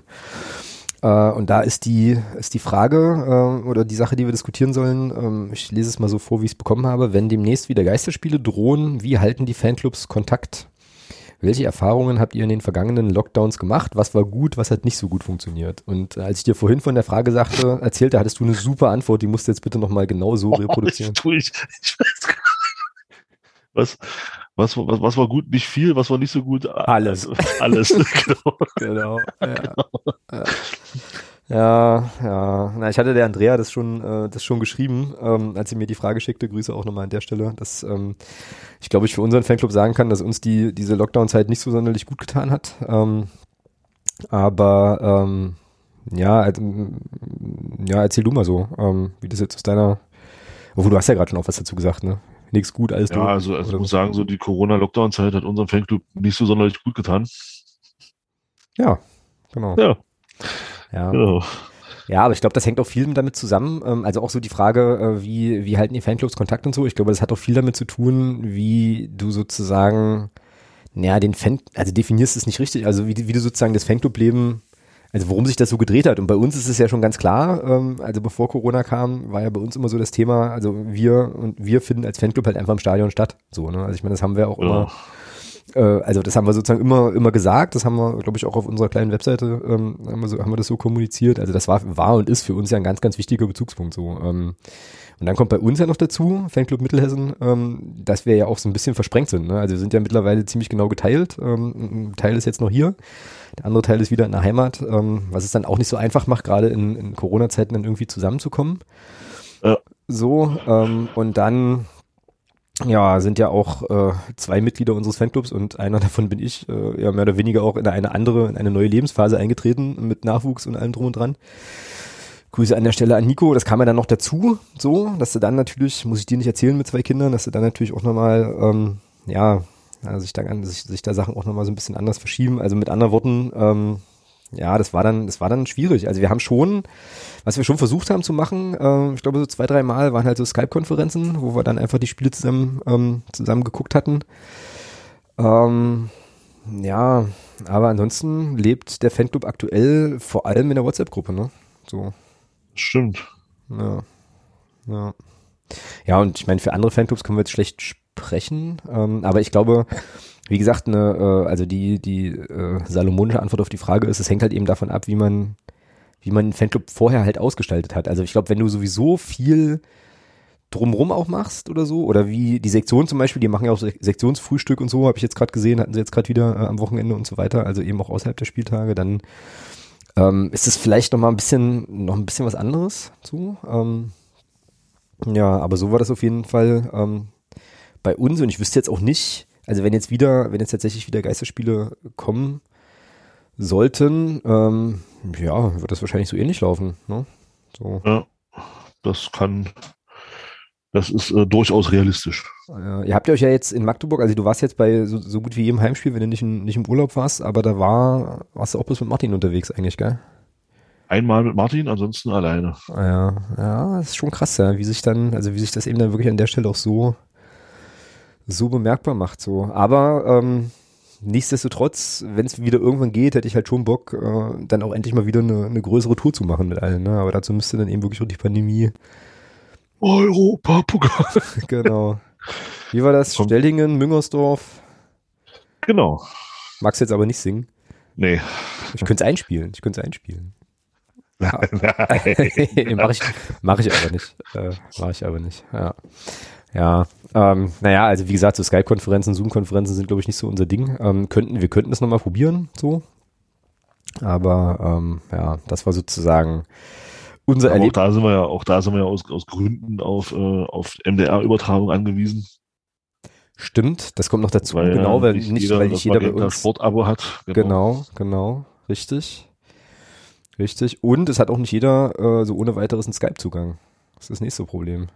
Äh, und da ist die, ist die Frage äh, oder die Sache, die wir diskutieren sollen, ähm, ich lese es mal so vor, wie ich es bekommen habe, wenn demnächst wieder Geisterspiele drohen, wie halten die Fanclubs Kontakt? Welche Erfahrungen habt ihr in den vergangenen Lockdowns gemacht? Was war gut, was hat nicht so gut funktioniert? Und äh, als ich dir vorhin von der Frage sagte, erzählte, hattest du eine super Antwort, die musst du jetzt bitte nochmal genau so reproduzieren. Oh, ich, ich, weiß gar nicht. Was, was, was, was war gut? Nicht viel, was war nicht so gut? Alles. Also, alles, genau. Genau. Ja. Ja. Ja, ja. Na, ich hatte der Andrea das schon, äh, das schon geschrieben, ähm, als sie mir die Frage schickte. Grüße auch nochmal an der Stelle, dass ähm, ich glaube, ich für unseren Fanclub sagen kann, dass uns die diese Lockdown-Zeit nicht so sonderlich gut getan hat. Ähm, aber ähm, ja, also, ja, erzähl du mal so, ähm, wie das jetzt aus deiner, obwohl du hast ja gerade schon auch was dazu gesagt, ne? Nichts gut, alles Ja, also, also ich muss sagen, so die Corona-Lockdown-Zeit hat unserem Fanclub nicht so sonderlich gut getan. Ja, genau. Ja, Ja. genau. Ja, aber ich glaube, das hängt auch viel damit zusammen. Ähm, also auch so die Frage, äh, wie, wie halten die Fanclubs Kontakt und so. Ich glaube, das hat auch viel damit zu tun, wie du sozusagen, naja, den Fan, also definierst es nicht richtig, also wie, wie du sozusagen das Fanclub-Leben, also worum sich das so gedreht hat. Und bei uns ist es ja schon ganz klar, ähm, also bevor Corona kam, war ja bei uns immer so das Thema, also wir und wir finden als Fanclub halt einfach im Stadion statt. So, ne? Also ich meine, das haben wir auch immer Ja. Äh, also das haben wir sozusagen immer immer gesagt, das haben wir, glaube ich, auch auf unserer kleinen Webseite ähm, haben, wir so, haben wir das so kommuniziert. Also das war, war und ist für uns ja ein ganz, ganz wichtiger Bezugspunkt so. Ähm, und dann kommt bei uns ja noch dazu, Fanclub Mittelhessen, ähm, dass wir ja auch so ein bisschen versprengt sind. Ne? Also wir sind ja mittlerweile ziemlich genau geteilt. Ähm, ein Teil ist jetzt noch hier, der andere Teil ist wieder in der Heimat, ähm, was es dann auch nicht so einfach macht, gerade in, in Corona-Zeiten dann irgendwie zusammenzukommen. Ja. So, ähm, und dann ja, sind ja auch äh, zwei Mitglieder unseres Fanclubs und einer davon bin ich, äh, ja mehr oder weniger auch in eine andere, in eine neue Lebensphase eingetreten mit Nachwuchs und allem drum und dran. Grüße an der Stelle an Nico, das kam ja dann noch dazu, so, dass du dann natürlich, muss ich dir nicht erzählen mit zwei Kindern, dass du dann natürlich auch nochmal, ähm, ja, ja, sich da, sich, sich da Sachen auch nochmal so ein bisschen anders verschieben. Also mit anderen Worten, ähm, ja, das war dann, das war dann schwierig. Also wir haben schon, was wir schon versucht haben zu machen, äh, ich glaube so zwei, drei Mal waren halt so Skype-Konferenzen, wo wir dann einfach die Spiele zusammen, ähm, zusammen geguckt hatten. Ähm, ja, aber ansonsten lebt der Fanclub aktuell vor allem in der WhatsApp-Gruppe, ne? So, Stimmt. ja. Ja. Ja, und ich meine, für andere Fanclubs können wir jetzt schlecht sprechen, ähm, aber ich glaube, wie gesagt, ne, äh, also die, die äh, salomonische Antwort auf die Frage ist, es hängt halt eben davon ab, wie man, wie man einen Fanclub vorher halt ausgestaltet hat. Also ich glaube, wenn du sowieso viel drumrum auch machst oder so, oder wie die Sektion zum Beispiel, die machen ja auch Sek- Sektionsfrühstück und so, habe ich jetzt gerade gesehen, hatten sie jetzt gerade wieder äh, am Wochenende und so weiter, also eben auch außerhalb der Spieltage, dann ähm, ist es vielleicht noch mal ein bisschen, noch ein bisschen was anderes zu. Ähm, ja, aber so war das auf jeden Fall ähm, bei uns und ich wüsste jetzt auch nicht, also wenn jetzt wieder, wenn jetzt tatsächlich wieder Geisterspiele kommen sollten, ähm, ja, wird das wahrscheinlich so ähnlich laufen. Ne? So, Ja, das kann, das ist äh, durchaus realistisch. äh, ihr habt ja euch ja jetzt in Magdeburg, also du warst jetzt bei so, so gut wie jedem Heimspiel, wenn du nicht, in, nicht im Urlaub warst, aber da war, warst du auch bloß mit Martin unterwegs eigentlich, gell? Einmal mit Martin, ansonsten alleine. Ah Ja, ja, das ist schon krass, ja, wie sich dann, also wie sich das eben dann wirklich an der Stelle auch so, so bemerkbar macht, so. Aber, ähm, nichtsdestotrotz, wenn es wieder irgendwann geht, hätte ich halt schon Bock, äh, dann auch endlich mal wieder eine, eine größere Tour zu machen mit allen. Ne? Aber dazu müsste dann eben wirklich die Pandemie. Europa-Pokal. genau. Wie war das? Komm. Stellingen, Müngersdorf. Genau. Magst du jetzt aber nicht singen? Nee. Ich könnte es einspielen. Ich könnte es einspielen. Nein. mach ich, mach ich aber nicht. Äh, mach ich aber nicht. Ja. Ja, ähm, naja, also wie gesagt, so Skype-Konferenzen, Zoom-Konferenzen sind, glaube ich, nicht so unser Ding. Ähm, könnten, wir könnten es nochmal probieren, so. Aber ähm, ja, das war sozusagen unser Aber auch Erlebnis. da sind wir ja, auch da sind wir ja aus, aus Gründen auf, äh, auf MDR-Übertragung angewiesen. Stimmt, das kommt noch dazu, Weil genau, weil nicht, jeder, weil nicht jeder bei uns. Sportabo hat. Genau, genau, richtig. Richtig. Und es hat auch nicht jeder äh, so ohne weiteres einen Skype-Zugang. Das ist das nächste Problem.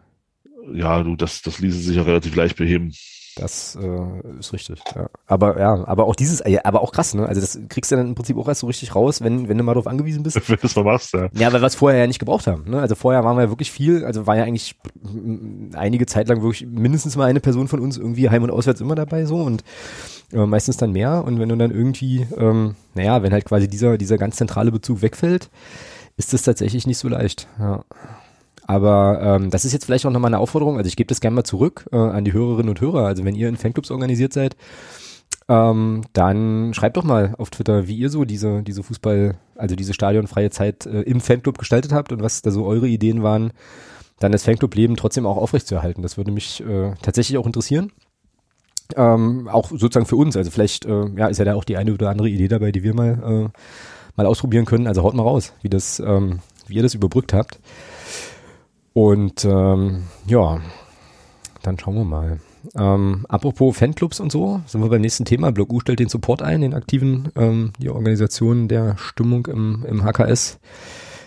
Ja, du, das, das ließe sich ja relativ leicht beheben. Das äh, ist richtig, ja. Aber ja, aber auch dieses, aber auch krass, ne? Also das kriegst du dann im Prinzip auch erst so richtig raus, wenn, wenn du mal drauf angewiesen bist. Wenn du das mal machst, ja. Ja, weil wir es vorher ja nicht gebraucht haben. Ne? Also vorher waren wir ja wirklich viel, also war ja eigentlich einige Zeit lang wirklich mindestens mal eine Person von uns irgendwie heim und auswärts immer dabei so und äh, meistens dann mehr. Und wenn du dann irgendwie, ähm, naja, wenn halt quasi dieser, dieser ganz zentrale Bezug wegfällt, ist das tatsächlich nicht so leicht. Ja. Aber ähm, das ist jetzt vielleicht auch nochmal eine Aufforderung. Also ich gebe das gerne mal zurück äh, an die Hörerinnen und Hörer. Also wenn ihr in Fanclubs organisiert seid, ähm, dann schreibt doch mal auf Twitter, wie ihr so diese, diese Fußball, also diese stadionfreie Zeit äh, im Fanclub gestaltet habt und was da so eure Ideen waren, dann das Fanclub-Leben trotzdem auch aufrechtzuerhalten. Das würde mich äh, tatsächlich auch interessieren. Ähm, auch sozusagen für uns. Also vielleicht äh, ja, ist ja da auch die eine oder andere Idee dabei, die wir mal, äh, mal ausprobieren können. Also haut mal raus, wie, das, ähm, wie ihr das überbrückt habt. Und ähm, ja, dann schauen wir mal. Ähm, apropos Fanclubs und so, sind wir beim nächsten Thema. Block U stellt den Support ein, den aktiven, ähm, die Organisation der Stimmung im, im HKS.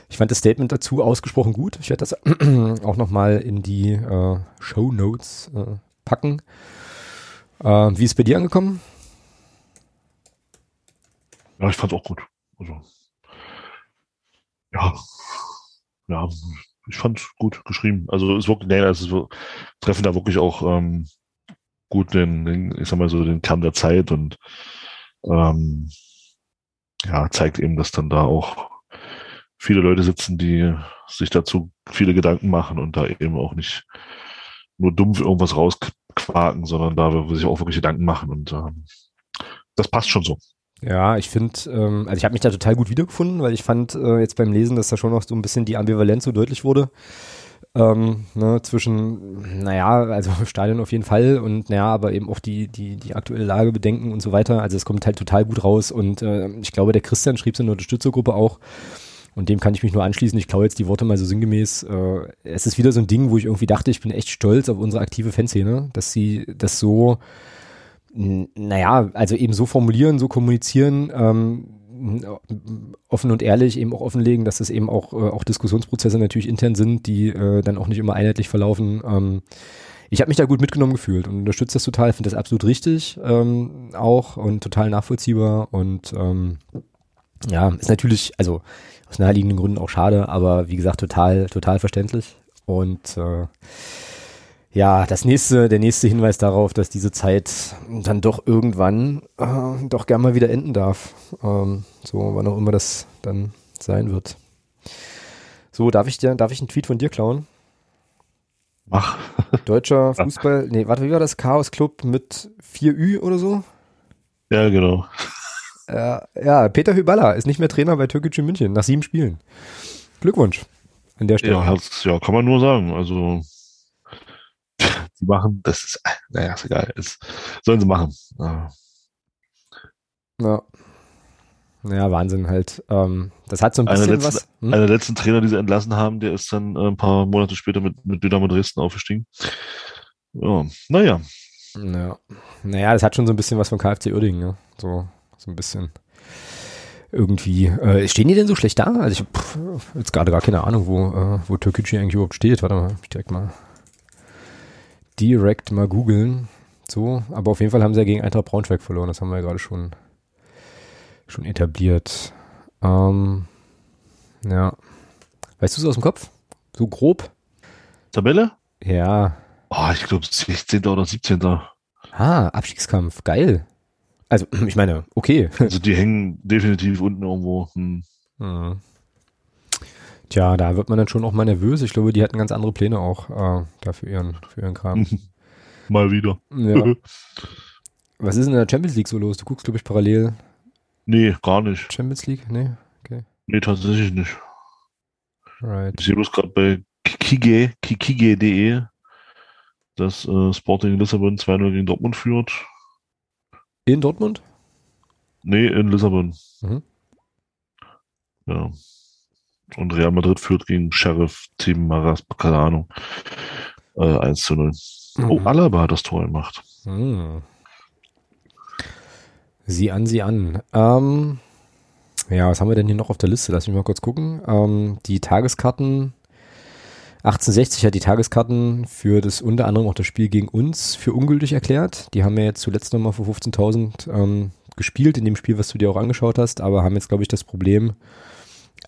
Ich fand das Statement dazu ausgesprochen gut. Ich werde das auch nochmal in die äh, Show Notes äh, packen. Äh, wie ist es bei dir angekommen? Ja, ich fand's auch gut. Also, ja, ja, ich fand's gut geschrieben. Also es wirklich, nee, es ist so, treffen da wirklich auch ähm, gut den, den, ich sag mal so, den Kern der Zeit und ähm, ja, zeigt eben, dass dann da auch viele Leute sitzen, die sich dazu viele Gedanken machen und da eben auch nicht nur dumpf irgendwas rausquaken, sondern da sich auch wirklich Gedanken machen und ähm, das passt schon so. Ja, ich finde, ähm, also ich habe mich da total gut wiedergefunden, weil ich fand äh, jetzt beim Lesen, dass da schon noch so ein bisschen die Ambivalenz so deutlich wurde. Ähm, ne, zwischen, naja, also Stadion auf jeden Fall und naja, aber eben auch die, die, die aktuelle Lage bedenken und so weiter. Also es kommt halt total gut raus und äh, ich glaube, der Christian schrieb es in der Unterstützergruppe auch und dem kann ich mich nur anschließen. Ich klaue jetzt die Worte mal so sinngemäß. Äh, es ist wieder so ein Ding, wo ich irgendwie dachte, ich bin echt stolz auf unsere aktive Fanszene, dass sie das so naja, also eben so formulieren, so kommunizieren, ähm, offen und ehrlich eben auch offenlegen, dass das eben auch, äh, auch Diskussionsprozesse natürlich intern sind, die äh, dann auch nicht immer einheitlich verlaufen. Ähm, ich habe mich da gut mitgenommen gefühlt und unterstütze das total, finde das absolut richtig ähm, auch und total nachvollziehbar und ähm, ja, ist natürlich, also aus naheliegenden Gründen auch schade, aber wie gesagt, total, total verständlich. Und äh, ja, das nächste, der nächste Hinweis darauf, dass diese Zeit dann doch irgendwann äh, doch gern mal wieder enden darf. Ähm, so, wann auch immer das dann sein wird. So, darf ich dir, darf ich einen Tweet von dir klauen? Mach. Deutscher Fußball, nee, warte, wie war das? Chaos Club mit 4Ü oder so? Ja, genau. Äh, ja, Peter Hyballa ist nicht mehr Trainer bei Türkgücü München nach sieben Spielen. Glückwunsch an der Stelle. Ja, ja, kann man nur sagen. Also, die machen, das ist, naja, ist egal. Ist, sollen sie machen. Ja. Ja. Naja, Wahnsinn halt. Ähm, das hat so ein bisschen letzten- was. Hm? Einer der letzten Trainer, die sie entlassen haben, der ist dann äh, ein paar Monate später mit, mit Dynamo Dresden aufgestiegen. Ja, naja. Ja. Naja, das hat schon so ein bisschen was von KfC Uerdingen, ne? So, so ein bisschen. Irgendwie. Äh, stehen die denn so schlecht da? Also ich habe jetzt gerade gar keine Ahnung, wo, äh, wo Türkgücü eigentlich überhaupt steht. Warte mal, ich direkt mal direkt mal googeln. So, aber auf jeden Fall haben sie ja gegen Eintracht Braunschweig verloren. Das haben wir ja gerade schon, schon etabliert. Ähm, ja. Weißt du es aus dem Kopf? So grob? Tabelle? Ja. Oh, ich glaube 16. oder 17. Ah, Abstiegskampf. Geil. Also, ich meine, okay. Also die hängen definitiv unten irgendwo. Hm. Mhm. Tja, da wird man dann schon auch mal nervös. Ich glaube, die hatten ganz andere Pläne auch äh, da für ihren, für ihren Kram. Mal wieder. Ja. Was ist in der Champions League so los? Du guckst, glaube ich, parallel nee, gar nicht. Champions League? Nee, okay. Nee, tatsächlich nicht. Right. Ich sehe bloß gerade bei Kikige, kikige.de, dass äh, Sporting Lissabon 2-0 gegen Dortmund führt. In Dortmund? Nee, in Lissabon. Mhm. Ja. Und Real Madrid führt gegen Sheriff Team Maras, keine Ahnung. Äh, 1 zu 0. Oh, Mhm. Alaba hat das Tor gemacht. Hm. Sieh an, sieh an. Ähm, ja, was haben wir denn hier noch auf der Liste? Lass mich mal kurz gucken. Ähm, die Tageskarten. 1860 hat die Tageskarten für das unter anderem auch das Spiel gegen uns für ungültig erklärt. Die haben ja jetzt zuletzt nochmal für 15.000 ähm, gespielt in dem Spiel, was du dir auch angeschaut hast, aber haben jetzt, glaube ich, das Problem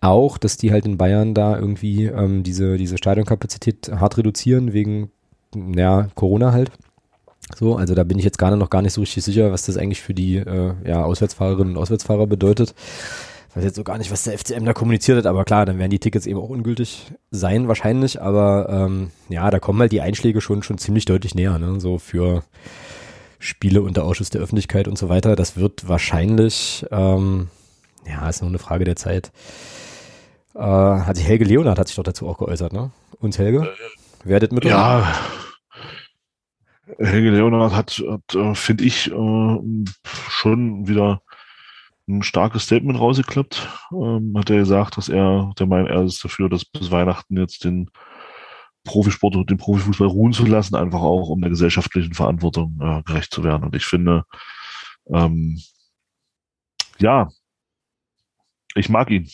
auch, dass die halt in Bayern da irgendwie ähm, diese, diese Stadionkapazität hart reduzieren wegen ja, Corona halt. So, also da bin ich jetzt gerade noch gar nicht so richtig sicher, was das eigentlich für die äh, ja, Auswärtsfahrerinnen und Auswärtsfahrer bedeutet. Ich weiß jetzt so gar nicht, was der FCM da kommuniziert hat, aber klar, dann werden die Tickets eben auch ungültig sein wahrscheinlich, aber ähm, ja, da kommen halt die Einschläge schon schon ziemlich deutlich näher, ne? so für Spiele unter Ausschuss der Öffentlichkeit und so weiter. Das wird wahrscheinlich, ähm, ja, ist nur eine Frage der Zeit. Äh, hat sich Helge Leonard hat sich doch dazu auch geäußert, ne? Uns Helge? Werdet mit uns? Ja. Helge Leonard hat, hat äh, finde ich, äh, schon wieder ein starkes Statement rausgeklappt. Ähm, hat er gesagt, dass er der Meinung er ist dafür, dass bis Weihnachten jetzt den Profisport und den Profifußball ruhen zu lassen, einfach auch um der gesellschaftlichen Verantwortung äh, gerecht zu werden. Und ich finde, ähm, ja, ich mag ihn.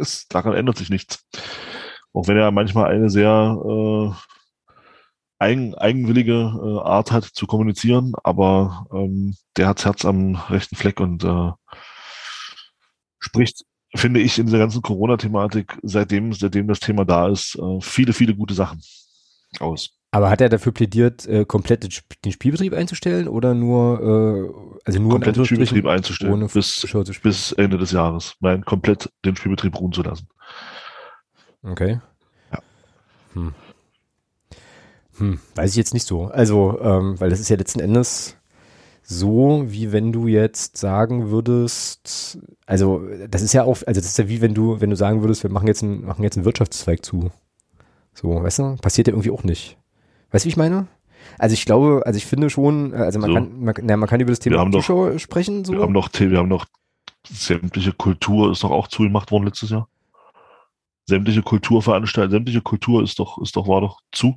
Es, daran ändert sich nichts. Auch wenn er manchmal eine sehr äh, eigen, eigenwillige äh, Art hat zu kommunizieren, aber ähm, der hat das Herz am rechten Fleck und äh, spricht, finde ich, in dieser ganzen Corona-Thematik, seitdem, seitdem das Thema da ist, äh, viele, viele gute Sachen aus. Aber hat er dafür plädiert, äh, komplett den Sp- den Spielbetrieb einzustellen oder nur, äh, also nur Komplett den Spielbetrieb einzustellen, ohne bis, bis Ende des Jahres. Nein, komplett den Spielbetrieb ruhen zu lassen. Okay. Ja. Hm. Hm, weiß ich jetzt nicht so. Also, ähm, weil das ist ja letzten Endes so, wie wenn du jetzt sagen würdest, also das ist ja auch, also das ist ja wie wenn du, wenn du sagen würdest, wir machen jetzt einen, machen jetzt einen Wirtschaftszweig zu. So, weißt du? Passiert ja irgendwie auch nicht. Weißt du, wie ich meine? Also ich glaube, also ich finde schon, äh, also man So. kann, man, na, man kann über das Thema Zuschauer sprechen, so. Wir haben noch, wir haben noch sämtliche Kultur ist doch auch zugemacht worden letztes Jahr. Sämtliche Kulturveranstaltungen, sämtliche Kultur ist doch, ist doch, war doch zu.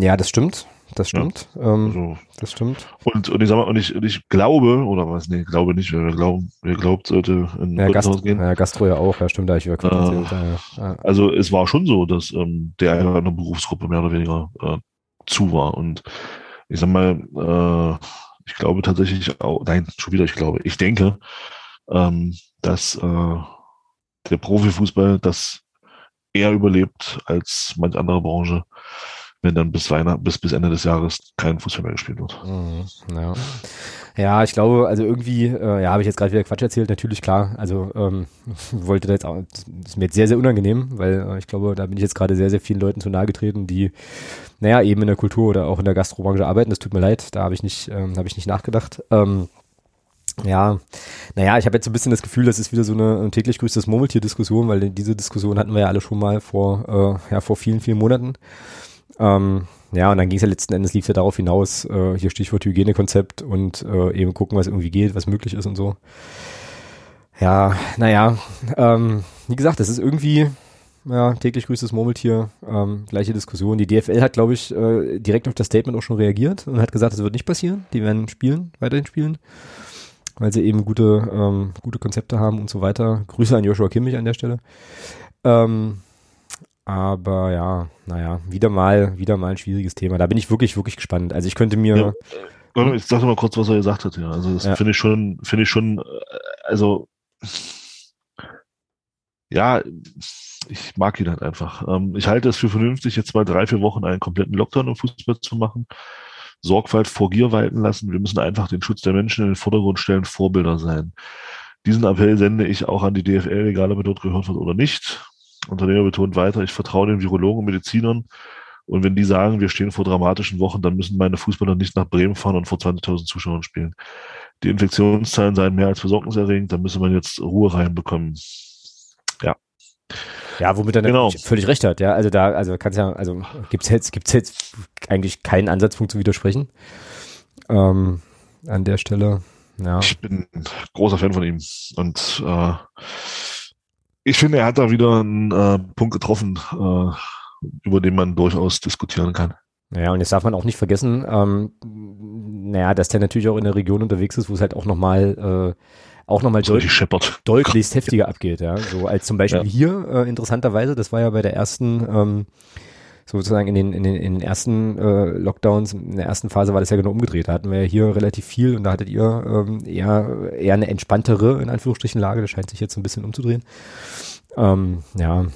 Ja, das stimmt. Das Ja. stimmt. Ähm, Also, das stimmt. und, und ich sag mal, und ich, und ich glaube, oder was, nee, glaube nicht, wer glauben, wer glaubt, sollte in Ja, ja, Gastro, gehen. ja, Gastro ja auch, ja stimmt, da ich über Äh. Ja, ja. Also es war schon so, dass ähm, der eine oder andere Berufsgruppe mehr oder weniger äh, zu war. Und ich sag mal, äh, ich glaube tatsächlich auch, nein, schon wieder, ich glaube, ich denke, ähm, dass äh, der Profifußball das eher überlebt als manch andere Branche, wenn dann bis Weihnachten, bis, bis Ende des Jahres kein Fußball mehr gespielt wird. Mhm, ja. Ja, ich glaube, also irgendwie, äh, ja, habe ich jetzt gerade wieder Quatsch erzählt, natürlich, klar. Also ähm, wollte da jetzt auch, das ist mir jetzt sehr, sehr unangenehm, weil äh, ich glaube, da bin ich jetzt gerade sehr, sehr vielen Leuten zu nahe getreten, die, naja, eben in der Kultur oder auch in der Gastrobranche arbeiten. Das tut mir leid, da habe ich nicht, ähm, habe ich nicht nachgedacht. Ähm, ja, naja, ich habe jetzt so ein bisschen das Gefühl, das ist wieder so eine täglich grüßtes Murmeltier-Diskussion, weil diese Diskussion hatten wir ja alle schon mal vor, äh, ja, vor vielen, vielen Monaten. Ähm, ja, und dann ging es ja letzten Endes, lief ja darauf hinaus, äh, hier Stichwort Hygienekonzept und äh, eben gucken, was irgendwie geht, was möglich ist und so. Ja, naja, ähm, wie gesagt, das ist irgendwie, ja, täglich grüßtes Murmeltier, ähm, gleiche Diskussion. Die DFL hat, glaube ich, äh, direkt auf das Statement auch schon reagiert und hat gesagt, das wird nicht passieren. Die werden spielen, weiterhin spielen, weil sie eben gute, ähm, gute Konzepte haben und so weiter. Grüße an Joshua Kimmich an der Stelle. Ähm, aber ja, naja, wieder mal, wieder mal ein schwieriges Thema. Da bin ich wirklich, wirklich gespannt. Also ich könnte mir, Ja. Warte, Ich sag mal kurz, was er gesagt hat. Ja. Also das Ja. finde ich schon, finde ich schon, äh, also ja, ich mag ihn halt einfach. Ähm, ich halte es für vernünftig, jetzt mal drei, vier Wochen einen kompletten Lockdown im Fußball zu machen. Sorgfalt vor Gier walten lassen. Wir müssen einfach den Schutz der Menschen in den Vordergrund stellen, Vorbilder sein. Diesen Appell sende ich auch an die DFL, egal ob er dort gehört wird oder nicht. Unternehmer betont weiter, ich vertraue den Virologen und Medizinern. Und wenn die sagen, wir stehen vor dramatischen Wochen, dann müssen meine Fußballer nicht nach Bremen fahren und vor 20.000 Zuschauern spielen. Die Infektionszahlen seien mehr als besorgniserregend, da müsse man jetzt Ruhe reinbekommen. Ja. Ja, womit er genau. völlig recht hat, ja. Also da, also kannst ja, also gibt's jetzt, gibt's jetzt eigentlich keinen Ansatzpunkt zu widersprechen. Ähm, an der Stelle. Ja. Ich bin ein großer Fan von ihm. Und äh, ich finde, er hat da wieder einen äh, Punkt getroffen, äh, über den man durchaus diskutieren kann. Naja, und jetzt darf man auch nicht vergessen, ähm, naja, dass der natürlich auch in der Region unterwegs ist, wo es halt auch nochmal äh, auch nochmal deut deutlich heftiger abgeht, ja. So als zum Beispiel ja. hier, äh, interessanterweise, das war ja bei der ersten, ähm, sozusagen in den, in den, in den ersten äh, Lockdowns, in der ersten Phase war das ja genau umgedreht. Da hatten wir ja hier relativ viel und da hattet ihr ähm, eher, eher eine entspanntere, in Anführungsstrichen, Lage. Das scheint sich jetzt ein bisschen umzudrehen. Ähm, ja,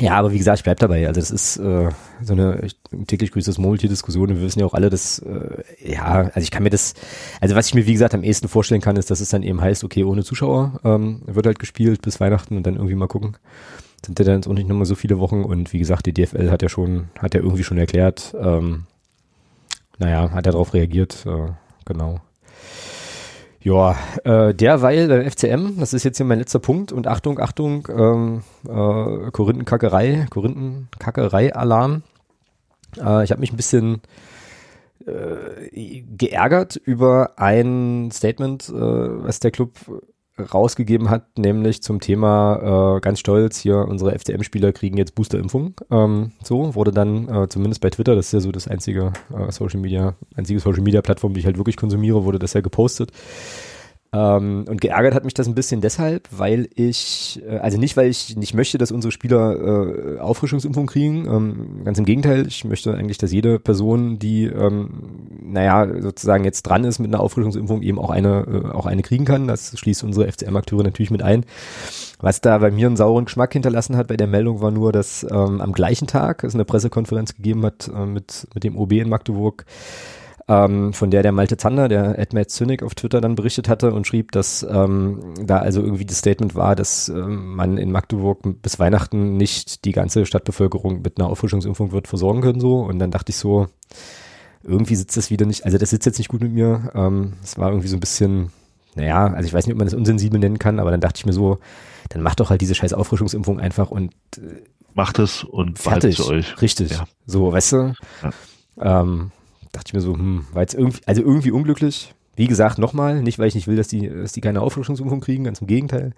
ja, aber wie gesagt, ich bleib dabei. Also das ist äh, so eine täglich grüßtes Murmeltier-Diskussion. Wir wissen ja auch alle, dass, äh, ja, also ich kann mir das, also was ich mir wie gesagt am ehesten vorstellen kann, ist, dass es dann eben heißt, okay, ohne Zuschauer ähm, wird halt gespielt bis Weihnachten und dann irgendwie mal gucken. Sind ja dann jetzt auch nicht nochmal so viele Wochen und wie gesagt, die DFL hat ja schon, hat ja irgendwie schon erklärt, ähm, naja, hat ja darauf reagiert, äh, genau. Ja, äh, derweil beim FCM, das ist jetzt hier mein letzter Punkt und Achtung, Achtung, ähm, äh, Korinthenkackerei, Korinthenkackerei-Alarm. Äh, ich habe mich ein bisschen äh, geärgert über ein Statement, äh, was der Club rausgegeben hat, nämlich zum Thema äh, ganz stolz, hier unsere FCM-Spieler kriegen jetzt Boosterimpfung. Ähm, so wurde dann äh, zumindest bei Twitter, das ist ja so das einzige äh, Social Media, einzige Social Media Plattform, die ich halt wirklich konsumiere, wurde das ja gepostet. Ähm, und geärgert hat mich das ein bisschen deshalb, weil ich, äh, also nicht, weil ich nicht möchte, dass unsere Spieler äh, Auffrischungsimpfung kriegen. Ähm, ganz im Gegenteil, ich möchte eigentlich, dass jede Person, die, ähm, naja, sozusagen jetzt dran ist mit einer Auffrischungsimpfung, eben auch eine, äh, auch eine kriegen kann. Das schließt unsere FCM-Akteure natürlich mit ein. Was da bei mir einen sauren Geschmack hinterlassen hat bei der Meldung war nur, dass ähm, am gleichen Tag es eine Pressekonferenz gegeben hat äh, mit, mit dem OB in Magdeburg, ähm, von der der Malte Zander, der Ed Zynic auf Twitter dann berichtet hatte und schrieb, dass ähm, da also irgendwie das Statement war, dass ähm, man in Magdeburg bis Weihnachten nicht die ganze Stadtbevölkerung mit einer Auffrischungsimpfung wird versorgen können so und dann dachte ich so, irgendwie sitzt das wieder nicht, also das sitzt jetzt nicht gut mit mir. Ähm, es war irgendwie so ein bisschen, naja, also ich weiß nicht, ob man das unsensibel nennen kann, aber dann dachte ich mir so, dann macht doch halt diese scheiß Auffrischungsimpfung einfach und äh, macht es und fertig euch. Richtig. Ja. So, weißt du? Ja. Ähm, dachte ich mir so, hm, war jetzt irgendwie, also irgendwie unglücklich. Wie gesagt, nochmal, nicht weil ich nicht will, dass die, dass die keine Auffrischungsimpfung kriegen, ganz im Gegenteil,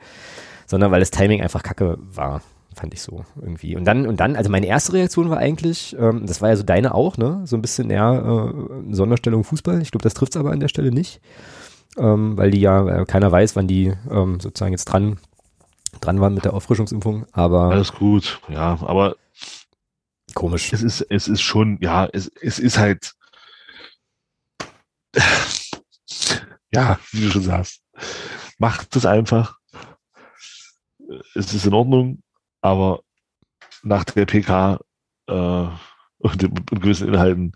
sondern weil das Timing einfach kacke war, fand ich so irgendwie. Und dann, und dann, also meine erste Reaktion war eigentlich, ähm, das war ja so deine auch, ne, so ein bisschen eher äh, Sonderstellung Fußball. Ich glaube, das trifft's aber an der Stelle nicht, ähm, weil die ja, äh, keiner weiß, wann die ähm, sozusagen jetzt dran dran waren mit der Auffrischungsimpfung, aber. Alles gut, ja, aber komisch. Es ist, es ist schon, ja, es, es ist halt, ja, wie du schon sagst, macht es einfach. Es ist in Ordnung, aber nach der PK äh, und, den, und gewissen Inhalten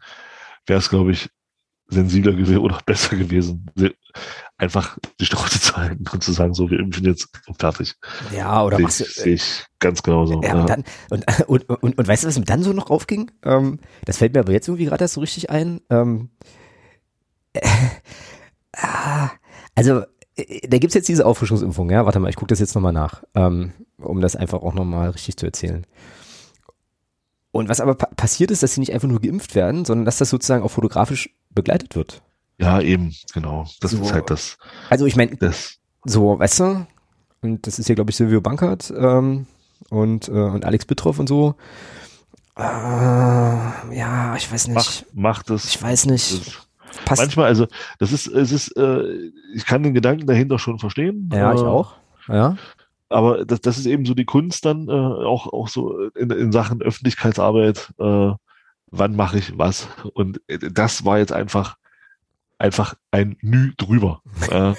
wäre es, glaube ich, sensibler gewesen oder besser gewesen, einfach die Schnauze zu halten und zu sagen, so, wir impfen jetzt fertig. Ja, oder was? Sehe ich ganz genauso. Ja, ja. Und, dann, und, und, und, und, weißt du, was mir dann so noch aufging? Ähm, das fällt mir aber jetzt irgendwie gerade erst so richtig ein. Ähm, also, äh, da gibt's jetzt diese Auffrischungsimpfung, ja. Warte mal, ich gucke das jetzt nochmal nach, ähm, um das einfach auch nochmal richtig zu erzählen. Und was aber pa passiert ist, dass sie nicht einfach nur geimpft werden, sondern dass das sozusagen auch fotografisch begleitet wird. Ja, eben, genau. Das so. ist halt das. Also ich meine, so, weißt du, und das ist hier, glaube ich, Silvio Bankert ähm, und, äh, und Alex Bittroff und so. Äh, ja, ich weiß nicht. Macht, macht es. Ich weiß nicht. Passt. Manchmal, also das ist, es ist, äh, ich kann den Gedanken dahinter schon verstehen. Ja, ich äh, auch. Ja. Aber das, das ist eben so die Kunst dann äh, auch, auch so in, in Sachen Öffentlichkeitsarbeit, äh, wann mache ich was. Und äh, das war jetzt einfach einfach ein Nü drüber.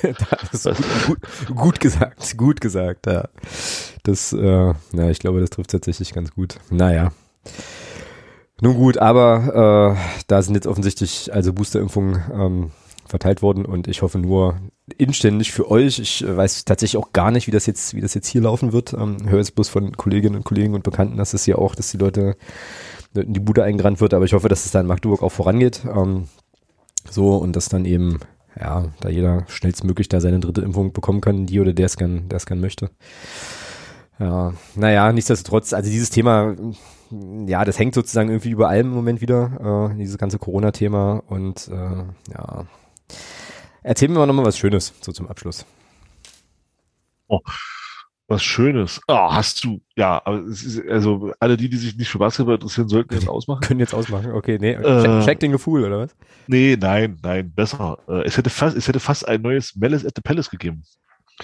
Ist gut, gut, gesagt, gut gesagt, ja. Das, äh, ja, ich glaube, das trifft tatsächlich ganz gut. Naja. Nun gut, aber äh, da sind jetzt offensichtlich also Boosterimpfungen ähm, verteilt worden und ich hoffe nur inständig für euch. Ich äh, weiß tatsächlich auch gar nicht, wie das jetzt, wie das jetzt hier laufen wird. Ähm, höre jetzt bloß von Kolleginnen und Kollegen und Bekannten, dass es hier auch, dass die Leute in die Bude eingerannt wird, aber ich hoffe, dass es da in Magdeburg auch vorangeht. Ähm, so und dass dann eben, ja, da jeder schnellstmöglich da seine dritte Impfung bekommen kann, die oder der es gern, der es gern möchte. Ja, naja, nichtsdestotrotz, also dieses Thema, ja, das hängt sozusagen irgendwie über allem im Moment wieder, äh, dieses ganze Corona-Thema und äh, ja. Erzähl mir mal nochmal was Schönes, so zum Abschluss. Oh, was Schönes. Oh, hast du, ja, aber es ist, also alle die, die sich nicht für Basketball interessieren, sollten jetzt ausmachen. Können jetzt ausmachen, okay, nee. Äh, check den Gefühl, oder was? Nee, nein, nein, besser. Äh, es hätte fast, es hätte fast ein neues Mellis at the Palace gegeben.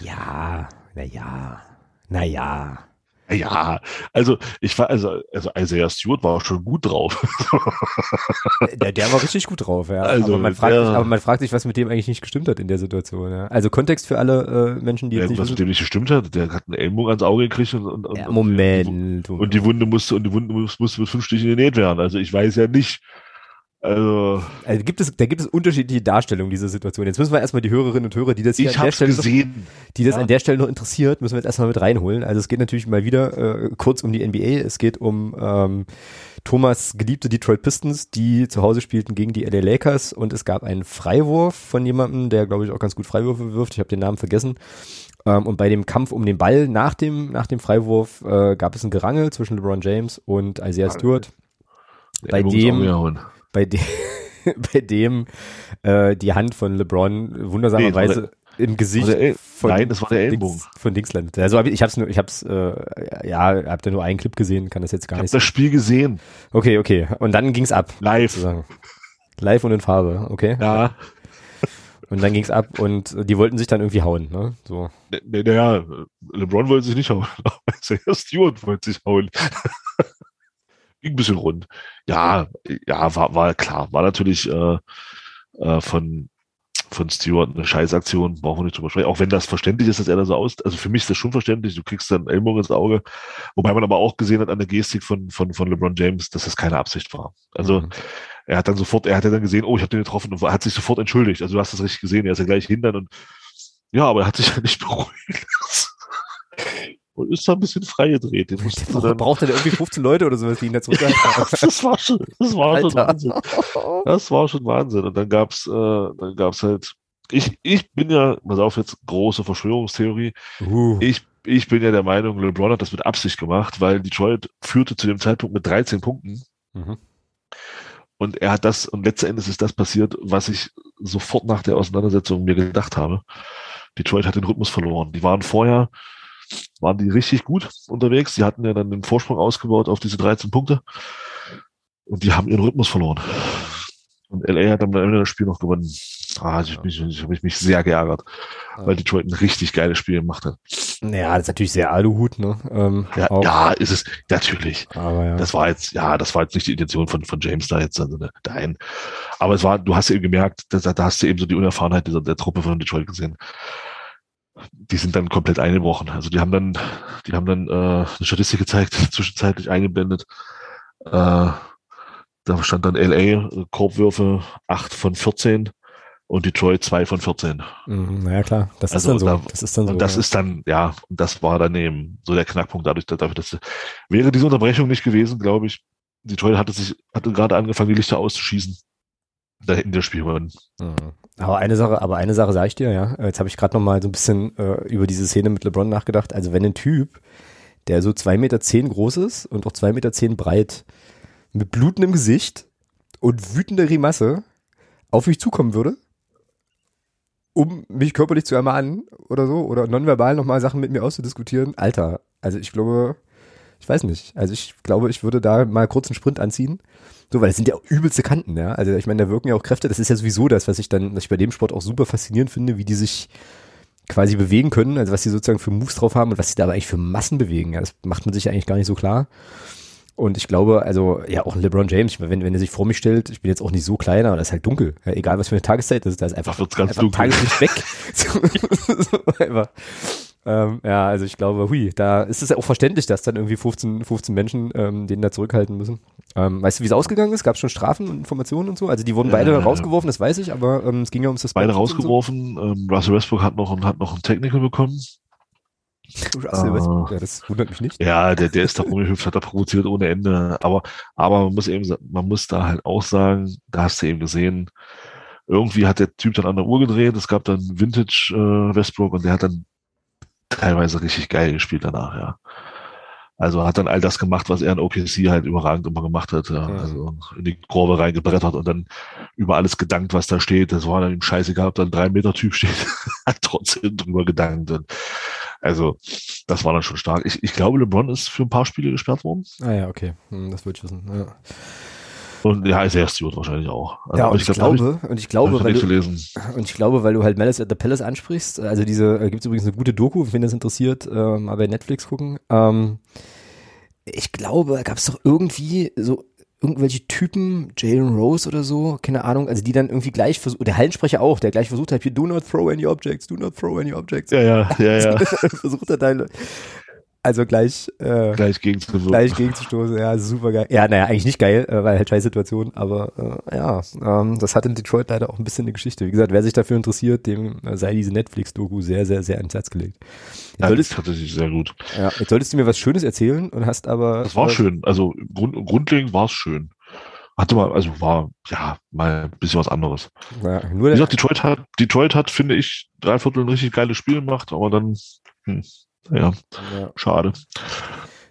Ja, na ja, na ja. Also ich war, also, also Isaiah Stewart war schon gut drauf. der, der war richtig gut drauf, ja. Also, aber, man fragt der, sich, aber man fragt sich, was mit dem eigentlich nicht gestimmt hat in der Situation. Ja. Also Kontext für alle äh, Menschen, die ja, jetzt nicht Was mit dem nicht gestimmt hat, der hat einen Ellbogen ans Auge gekriegt und, und, ja, Moment. Und, und, die Wunde musste und die Wunde musste mit fünf Stichen genäht werden. Also ich weiß ja nicht, also, also gibt es, da gibt es unterschiedliche Darstellungen dieser Situation. Jetzt müssen wir erstmal die Hörerinnen und Hörer, die das hier an der Stelle gesehen. Noch, die das ja. an der Stelle noch interessiert, müssen wir jetzt erstmal mit reinholen. Also es geht natürlich mal wieder äh, kurz um die NBA. Es geht um ähm, Thomas geliebte Detroit Pistons, die zu Hause spielten gegen die LA Lakers und es gab einen Freiwurf von jemandem, der glaube ich auch ganz gut Freiwürfe wirft. Ich habe den Namen vergessen. Ähm, und bei dem Kampf um den Ball nach dem nach dem Freiwurf äh, gab es ein Gerangel zwischen LeBron James und Isaiah Stewart. Bei dem bei, de bei dem äh, die Hand von LeBron wundersamerweise nee, im Gesicht von, Nein, das war der Ellbogen. Dings, von Dings landet. Also ich hab's nur, ich hab's, äh, ja, habt ihr nur einen Clip gesehen, kann das jetzt gar ich nicht. Ich hab das Spiel gesehen. Okay, okay. Und dann ging's ab. Live. Sozusagen. Live und in Farbe, okay. Ja. Und dann ging's ab und die wollten sich dann irgendwie hauen, ne? So. Naja, LeBron wollte sich nicht hauen. Stewart wollte sich hauen ging ein bisschen rund. Ja, ja, war, war klar, war natürlich äh, äh, von von Stewart eine Scheißaktion, brauchen wir nicht drüber sprechen. Auch wenn das verständlich ist, dass er da so aus, also für mich ist das schon verständlich, du kriegst dann Ellbogen ins Auge, wobei man aber auch gesehen hat an der Gestik von, von, von LeBron James, dass das keine Absicht war. Also mhm. er hat dann sofort, er hat ja dann gesehen, oh, ich habe den getroffen und hat sich sofort entschuldigt. Also du hast das richtig gesehen, er ist ja gleich hindern und ja, aber er hat sich ja nicht beruhigt und ist da ein bisschen freigedreht. Den musste dann, braucht er irgendwie 15 Leute oder sowas, die ihn da zurückhalten. das war schon, das war schon Wahnsinn. Das war schon Wahnsinn. Und dann gab's, äh, dann gab's halt, ich, ich bin ja, pass auf jetzt, große Verschwörungstheorie. Uh. Ich, ich bin ja der Meinung, LeBron hat das mit Absicht gemacht, weil Detroit führte zu dem Zeitpunkt mit 13 Punkten. Mhm. Und er hat das, und letzten Endes ist das passiert, was ich sofort nach der Auseinandersetzung mir gedacht habe. Detroit hat den Rhythmus verloren. Die waren vorher waren die richtig gut unterwegs. Die hatten ja dann den Vorsprung ausgebaut auf diese 13 Punkte. Und die haben ihren Rhythmus verloren. Und LA hat am Ende das Spiel noch gewonnen. Ah, ich, mich, ich habe mich sehr geärgert, ja. weil Detroit ein richtig geiles Spiel gemacht hat. Ja, das ist natürlich sehr Aluhut, ne? Ähm, ja, ja, ist es natürlich. Aber ja. Das war jetzt, ja, das war jetzt nicht die Intention von, von James da jetzt, also dahin. Aber es war, du hast ja eben gemerkt, da, da hast du eben so die Unerfahrenheit dieser, der Truppe von Detroit gesehen die sind dann komplett eingebrochen. Also die haben dann, die haben dann äh, eine Statistik gezeigt, zwischenzeitlich eingeblendet. Äh, da stand dann LA äh, Korbwürfe 8 von 14 und Detroit 2 von 14. Mhm, naja klar, das also ist dann so. Da, das ist dann so. Und das ja. ist dann, ja, und das war dann eben so der Knackpunkt dadurch, dafür, dass wäre diese Unterbrechung nicht gewesen, glaube ich, Detroit hatte sich, hatte gerade angefangen, die Lichter auszuschießen. Da hätten das Spiel gewonnen. Mhm. Aber eine Sache, aber eine Sache sage ich dir, ja. Jetzt habe ich gerade noch mal so ein bisschen äh, über diese Szene mit LeBron nachgedacht. Also wenn ein Typ, der so zwei Meter zehn groß ist und auch zwei Meter zehn breit, mit blutendem Gesicht und wütender Grimasse auf mich zukommen würde, um mich körperlich zu ermahnen oder so, oder nonverbal nochmal Sachen mit mir auszudiskutieren, Alter, also ich glaube, ich weiß nicht. Also ich glaube, ich würde da mal kurz einen Sprint anziehen so, weil es sind ja übelste Kanten, ja. Also ich meine, da wirken ja auch Kräfte. Das ist ja sowieso das, was ich dann, was ich bei dem Sport auch super faszinierend finde, wie die sich quasi bewegen können, also was sie sozusagen für Moves drauf haben und was sie da aber eigentlich für Massen bewegen. Ja, das macht man sich ja eigentlich gar nicht so klar. Und ich glaube, also ja, auch ein LeBron James, wenn, wenn er sich vor mich stellt, ich bin jetzt auch nicht so kleiner, aber das ist halt dunkel. Ja, egal was für eine Tageszeit ist, da ist einfach, Ach, wird's ganz einfach dunkel. Tageslicht weg. so, so, einfach. Ähm, ja, also ich glaube, hui, da ist es ja auch verständlich, dass dann irgendwie 15, 15 Menschen ähm, den da zurückhalten müssen. Ähm, weißt du, wie es ausgegangen ist? Gab es schon Strafen und Informationen und so? Also die wurden beide Äh, rausgeworfen, das weiß ich, aber ähm, es ging ja ums Suspension. Beide rausgeworfen. Ähm, Russell Westbrook hat noch, hat noch ein Technical bekommen. So. Russell Westbrook, ja, das wundert mich nicht. Ja, der, der ist da rumgehüpft, hat da provoziert ohne Ende. Aber, aber man muss eben, man muss da halt auch sagen, da hast du eben gesehen, irgendwie hat der Typ dann an der Uhr gedreht. Es gab dann Vintage äh, Westbrook und der hat dann teilweise richtig geil gespielt danach, ja. Also hat dann all das gemacht, was er in OKC halt überragend immer gemacht hat. Ja. Mhm. Also in die Kurve reingebrettert und dann über alles gedankt, was da steht. Das war dann ihm scheißegal, ob da ein drei Meter Typ steht. hat trotzdem drüber gedankt. Und also das war dann schon stark. Ich, ich glaube, LeBron ist für ein paar Spiele gesperrt worden. Ah ja, okay, hm, das ich wissen. Ja, Und ja, Isaiah Stewart wahrscheinlich auch. Also, ja und ich, glaub, glaube, und ich glaube, ich weil du. Und ich glaube, weil du halt Malice at the Palace ansprichst, also diese, äh, gibt es übrigens eine gute Doku, wenn das interessiert, äh, mal bei Netflix gucken. Ähm, ich glaube, da gab es doch irgendwie so irgendwelche Typen, Jalen Rose oder so, keine Ahnung, also die dann irgendwie gleich versucht, der Hallensprecher auch, der gleich versucht hat, hier, do not throw any objects, do not throw any objects. Ja, ja, ja, ja. versucht er dann, also gleich, äh, Gleich gegen zu gleich gegenzustoßen. Ja, super geil. Ja, naja, eigentlich nicht geil, äh, weil halt scheiß Situation, aber äh, ja, ähm, das hat in Detroit leider auch ein bisschen eine Geschichte. Wie gesagt, wer sich dafür interessiert, dem äh, sei diese Netflix-Doku sehr, sehr, sehr ans Herz gelegt. Jetzt, Ja, das ist tatsächlich sehr gut. ja, jetzt solltest du mir was Schönes erzählen und hast aber. Das war schön. Also grund, grundlegend war es schön. Hatte mal, also war ja mal ein bisschen was anderes. Ja, nur Wie gesagt, Detroit hat, Detroit hat, finde ich, drei Viertel ein richtig geiles Spiel gemacht, aber dann, hm, ja, ja, schade.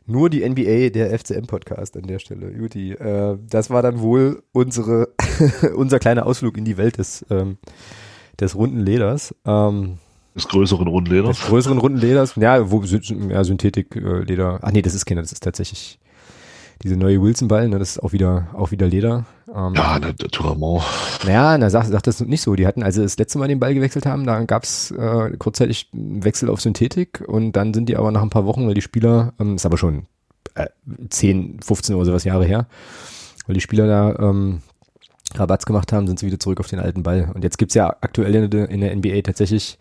nur die NBA, der FCM-Podcast an der Stelle. Juti, äh, das war dann wohl unsere, unser kleiner Ausflug in die Welt des, ähm, des runden Leders. Ähm, Des größeren Rundleders. Des größeren runden Leders, ja, wo ja, Synthetik-Leder. Ach nee, das ist keiner, das ist tatsächlich diese neue Wilson-Ball, ne, das ist auch wieder, auch wieder Leder. Ähm, Ja, der Touramont. Naja, na, sag, sag das nicht so. Die hatten, als sie das letzte Mal den Ball gewechselt haben, da gab's äh, kurzzeitig einen Wechsel auf Synthetik und dann sind die aber nach ein paar Wochen, weil die Spieler, ähm, ist aber schon äh, 10, 15 oder sowas Jahre her, weil die Spieler da ähm, Rabatz gemacht haben, sind sie wieder zurück auf den alten Ball. Und jetzt gibt's ja aktuell in der, in der NBA tatsächlich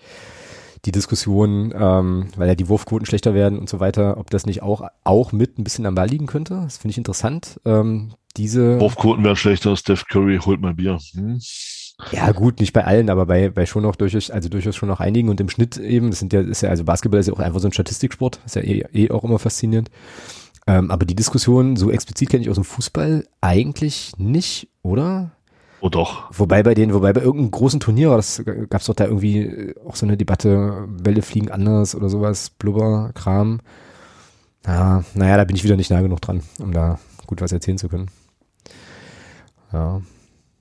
die Diskussion, ähm, weil ja die Wurfquoten schlechter werden und so weiter, ob das nicht auch, auch mit ein bisschen am Ball liegen könnte. Das finde ich interessant. Ähm, diese Wurfquoten werden schlechter. Steph Curry holt mal Bier. Hm? ja, gut, nicht bei allen, aber bei, bei schon noch durchaus, also durchaus schon noch einigen und im Schnitt eben, das sind ja, ist ja, also Basketball ist ja auch einfach so ein Statistiksport, ist ja eh, eh auch immer faszinierend. Ähm, aber die Diskussion, so explizit kenne ich aus dem Fußball eigentlich nicht, oder? Oh doch. Wobei bei den, wobei bei irgendeinem großen Turnier, war das gab es doch da irgendwie äh, auch so eine Debatte, Bälle fliegen anders oder sowas, Blubber, Kram. Ja, naja, da bin ich wieder nicht nah genug dran, um da gut was erzählen zu können. Ja.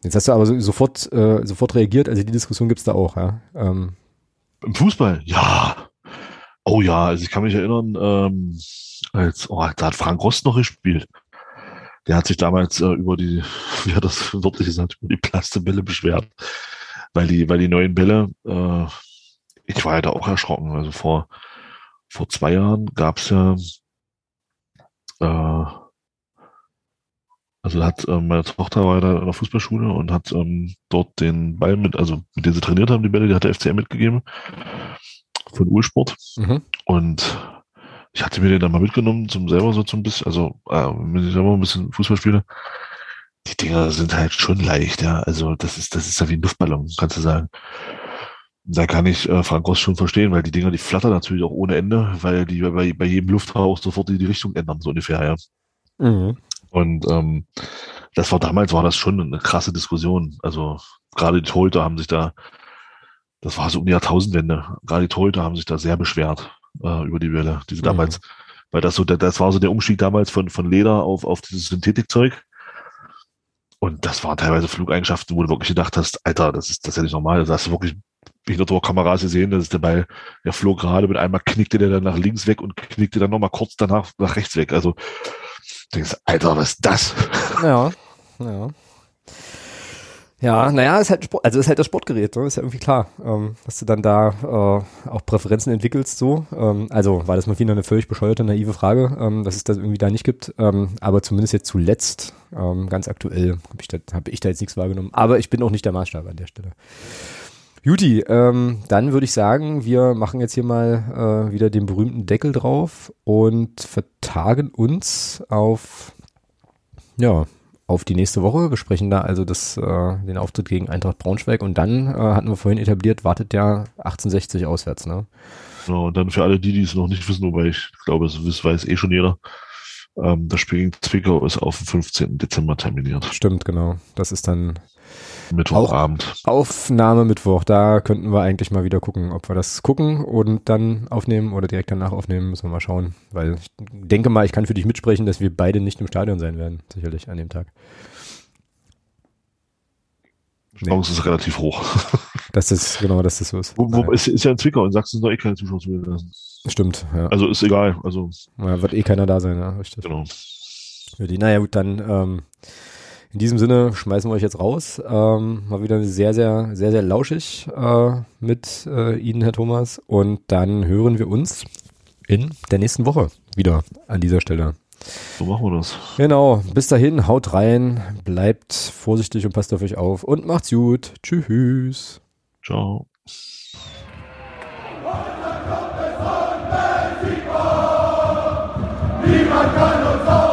Jetzt hast du aber so, sofort, äh, sofort reagiert, also die Diskussion gibt's da auch, ja. Ähm, Im Fußball? Ja. Oh ja, also ich kann mich erinnern, ähm, als, oh, da hat Frank Rost noch gespielt. Der hat sich damals äh, über die, wie hat das wörtlich gesagt, über die Plastebälle beschwert. Weil die, weil die neuen Bälle, äh, ich war ja da auch erschrocken. Also vor, vor zwei Jahren gab's ja, äh, also hat äh, meine Tochter war da in der Fußballschule und hat ähm, dort den Ball mit, also mit dem sie trainiert haben, die Bälle, die hat der FCM mitgegeben von Ulsport. mhm. Und ich hatte mir den dann mal mitgenommen, zum selber so zum bisschen, also äh, wenn ich selber ein bisschen Fußball spiele. Die Dinger sind halt schon leicht, ja. Also das ist, das ist ja wie ein Luftballon, kannst du sagen. Da kann ich äh, Frank Ross schon verstehen, weil die Dinger, die flattern natürlich auch ohne Ende, weil die bei, bei jedem Lufthauch sofort die, die Richtung ändern, so ungefähr, ja. Mhm. Und ähm, das war damals war das schon eine krasse Diskussion. Also gerade die Torhüter haben sich da, das war so um die Jahrtausendwende, gerade die Torhüter haben sich da sehr beschwert äh, über die Bälle. Diese Mhm. damals, weil das so, das war so der Umstieg damals von, von Leder auf, auf dieses Synthetikzeug. Und das waren teilweise Flugeigenschaften, wo du wirklich gedacht hast, Alter, das ist, das ist ja nicht normal. Da hast du wirklich behinderte Kameras gesehen, das ist der Ball, der flog gerade mit einmal knickte der dann nach links weg und knickte dann nochmal kurz danach nach rechts weg. Also, du denkst, Alter, was ist das? Ja, ja. Ja, naja, ist halt Sport, also ist halt das Sportgerät, ne? ist ja irgendwie klar, ähm, dass du dann da äh, auch Präferenzen entwickelst, so. Ähm, also war das mal wieder eine völlig bescheuerte, naive Frage, ähm, dass es das irgendwie da nicht gibt. Ähm, aber zumindest jetzt zuletzt, ähm, ganz aktuell, habe ich, da, hab ich da jetzt nichts wahrgenommen. Aber ich bin auch nicht der Maßstab an der Stelle. Juti, ähm, dann würde ich sagen, wir machen jetzt hier mal äh, wieder den berühmten Deckel drauf und vertagen uns auf, ja, auf die nächste Woche. Wir sprechen da also das, äh, den Auftritt gegen Eintracht Braunschweig und dann äh, hatten wir vorhin etabliert, wartet der 1860 auswärts, ne? Genau, und dann für alle die, die es noch nicht wissen, wobei ich glaube, es weiß eh schon jeder, ähm, das Spiel gegen Zwickau ist auf den 15. Dezember terminiert. Stimmt, genau. Das ist dann Mittwochabend. Aufnahme Mittwoch. Da könnten wir eigentlich mal wieder gucken, ob wir das gucken und dann aufnehmen oder direkt danach aufnehmen. Müssen wir mal schauen. Weil ich denke mal, ich kann für dich mitsprechen, dass wir beide nicht im Stadion sein werden. Sicherlich an dem Tag. Die Chance nee. ist relativ hoch. Das ist, genau, dass das so ist. Wo, wo, ist, ist ja in Zwickau, in Sachsen ist noch eh keine Zuschauer zugelassen. Stimmt, ja. Also ist egal. Also. Ja, wird eh keiner da sein, ja, richtig. Genau. Naja, gut, dann ähm, in diesem Sinne schmeißen wir euch jetzt raus. Ähm, mal wieder sehr, sehr, sehr, sehr lauschig äh, mit äh, Ihnen, Herr Thomas. Und dann hören wir uns in der nächsten Woche wieder an dieser Stelle. So machen wir das. Genau. Bis dahin, haut rein, bleibt vorsichtig und passt auf euch auf und macht's gut. Tschüss. Ciao. Niemand kann uns auf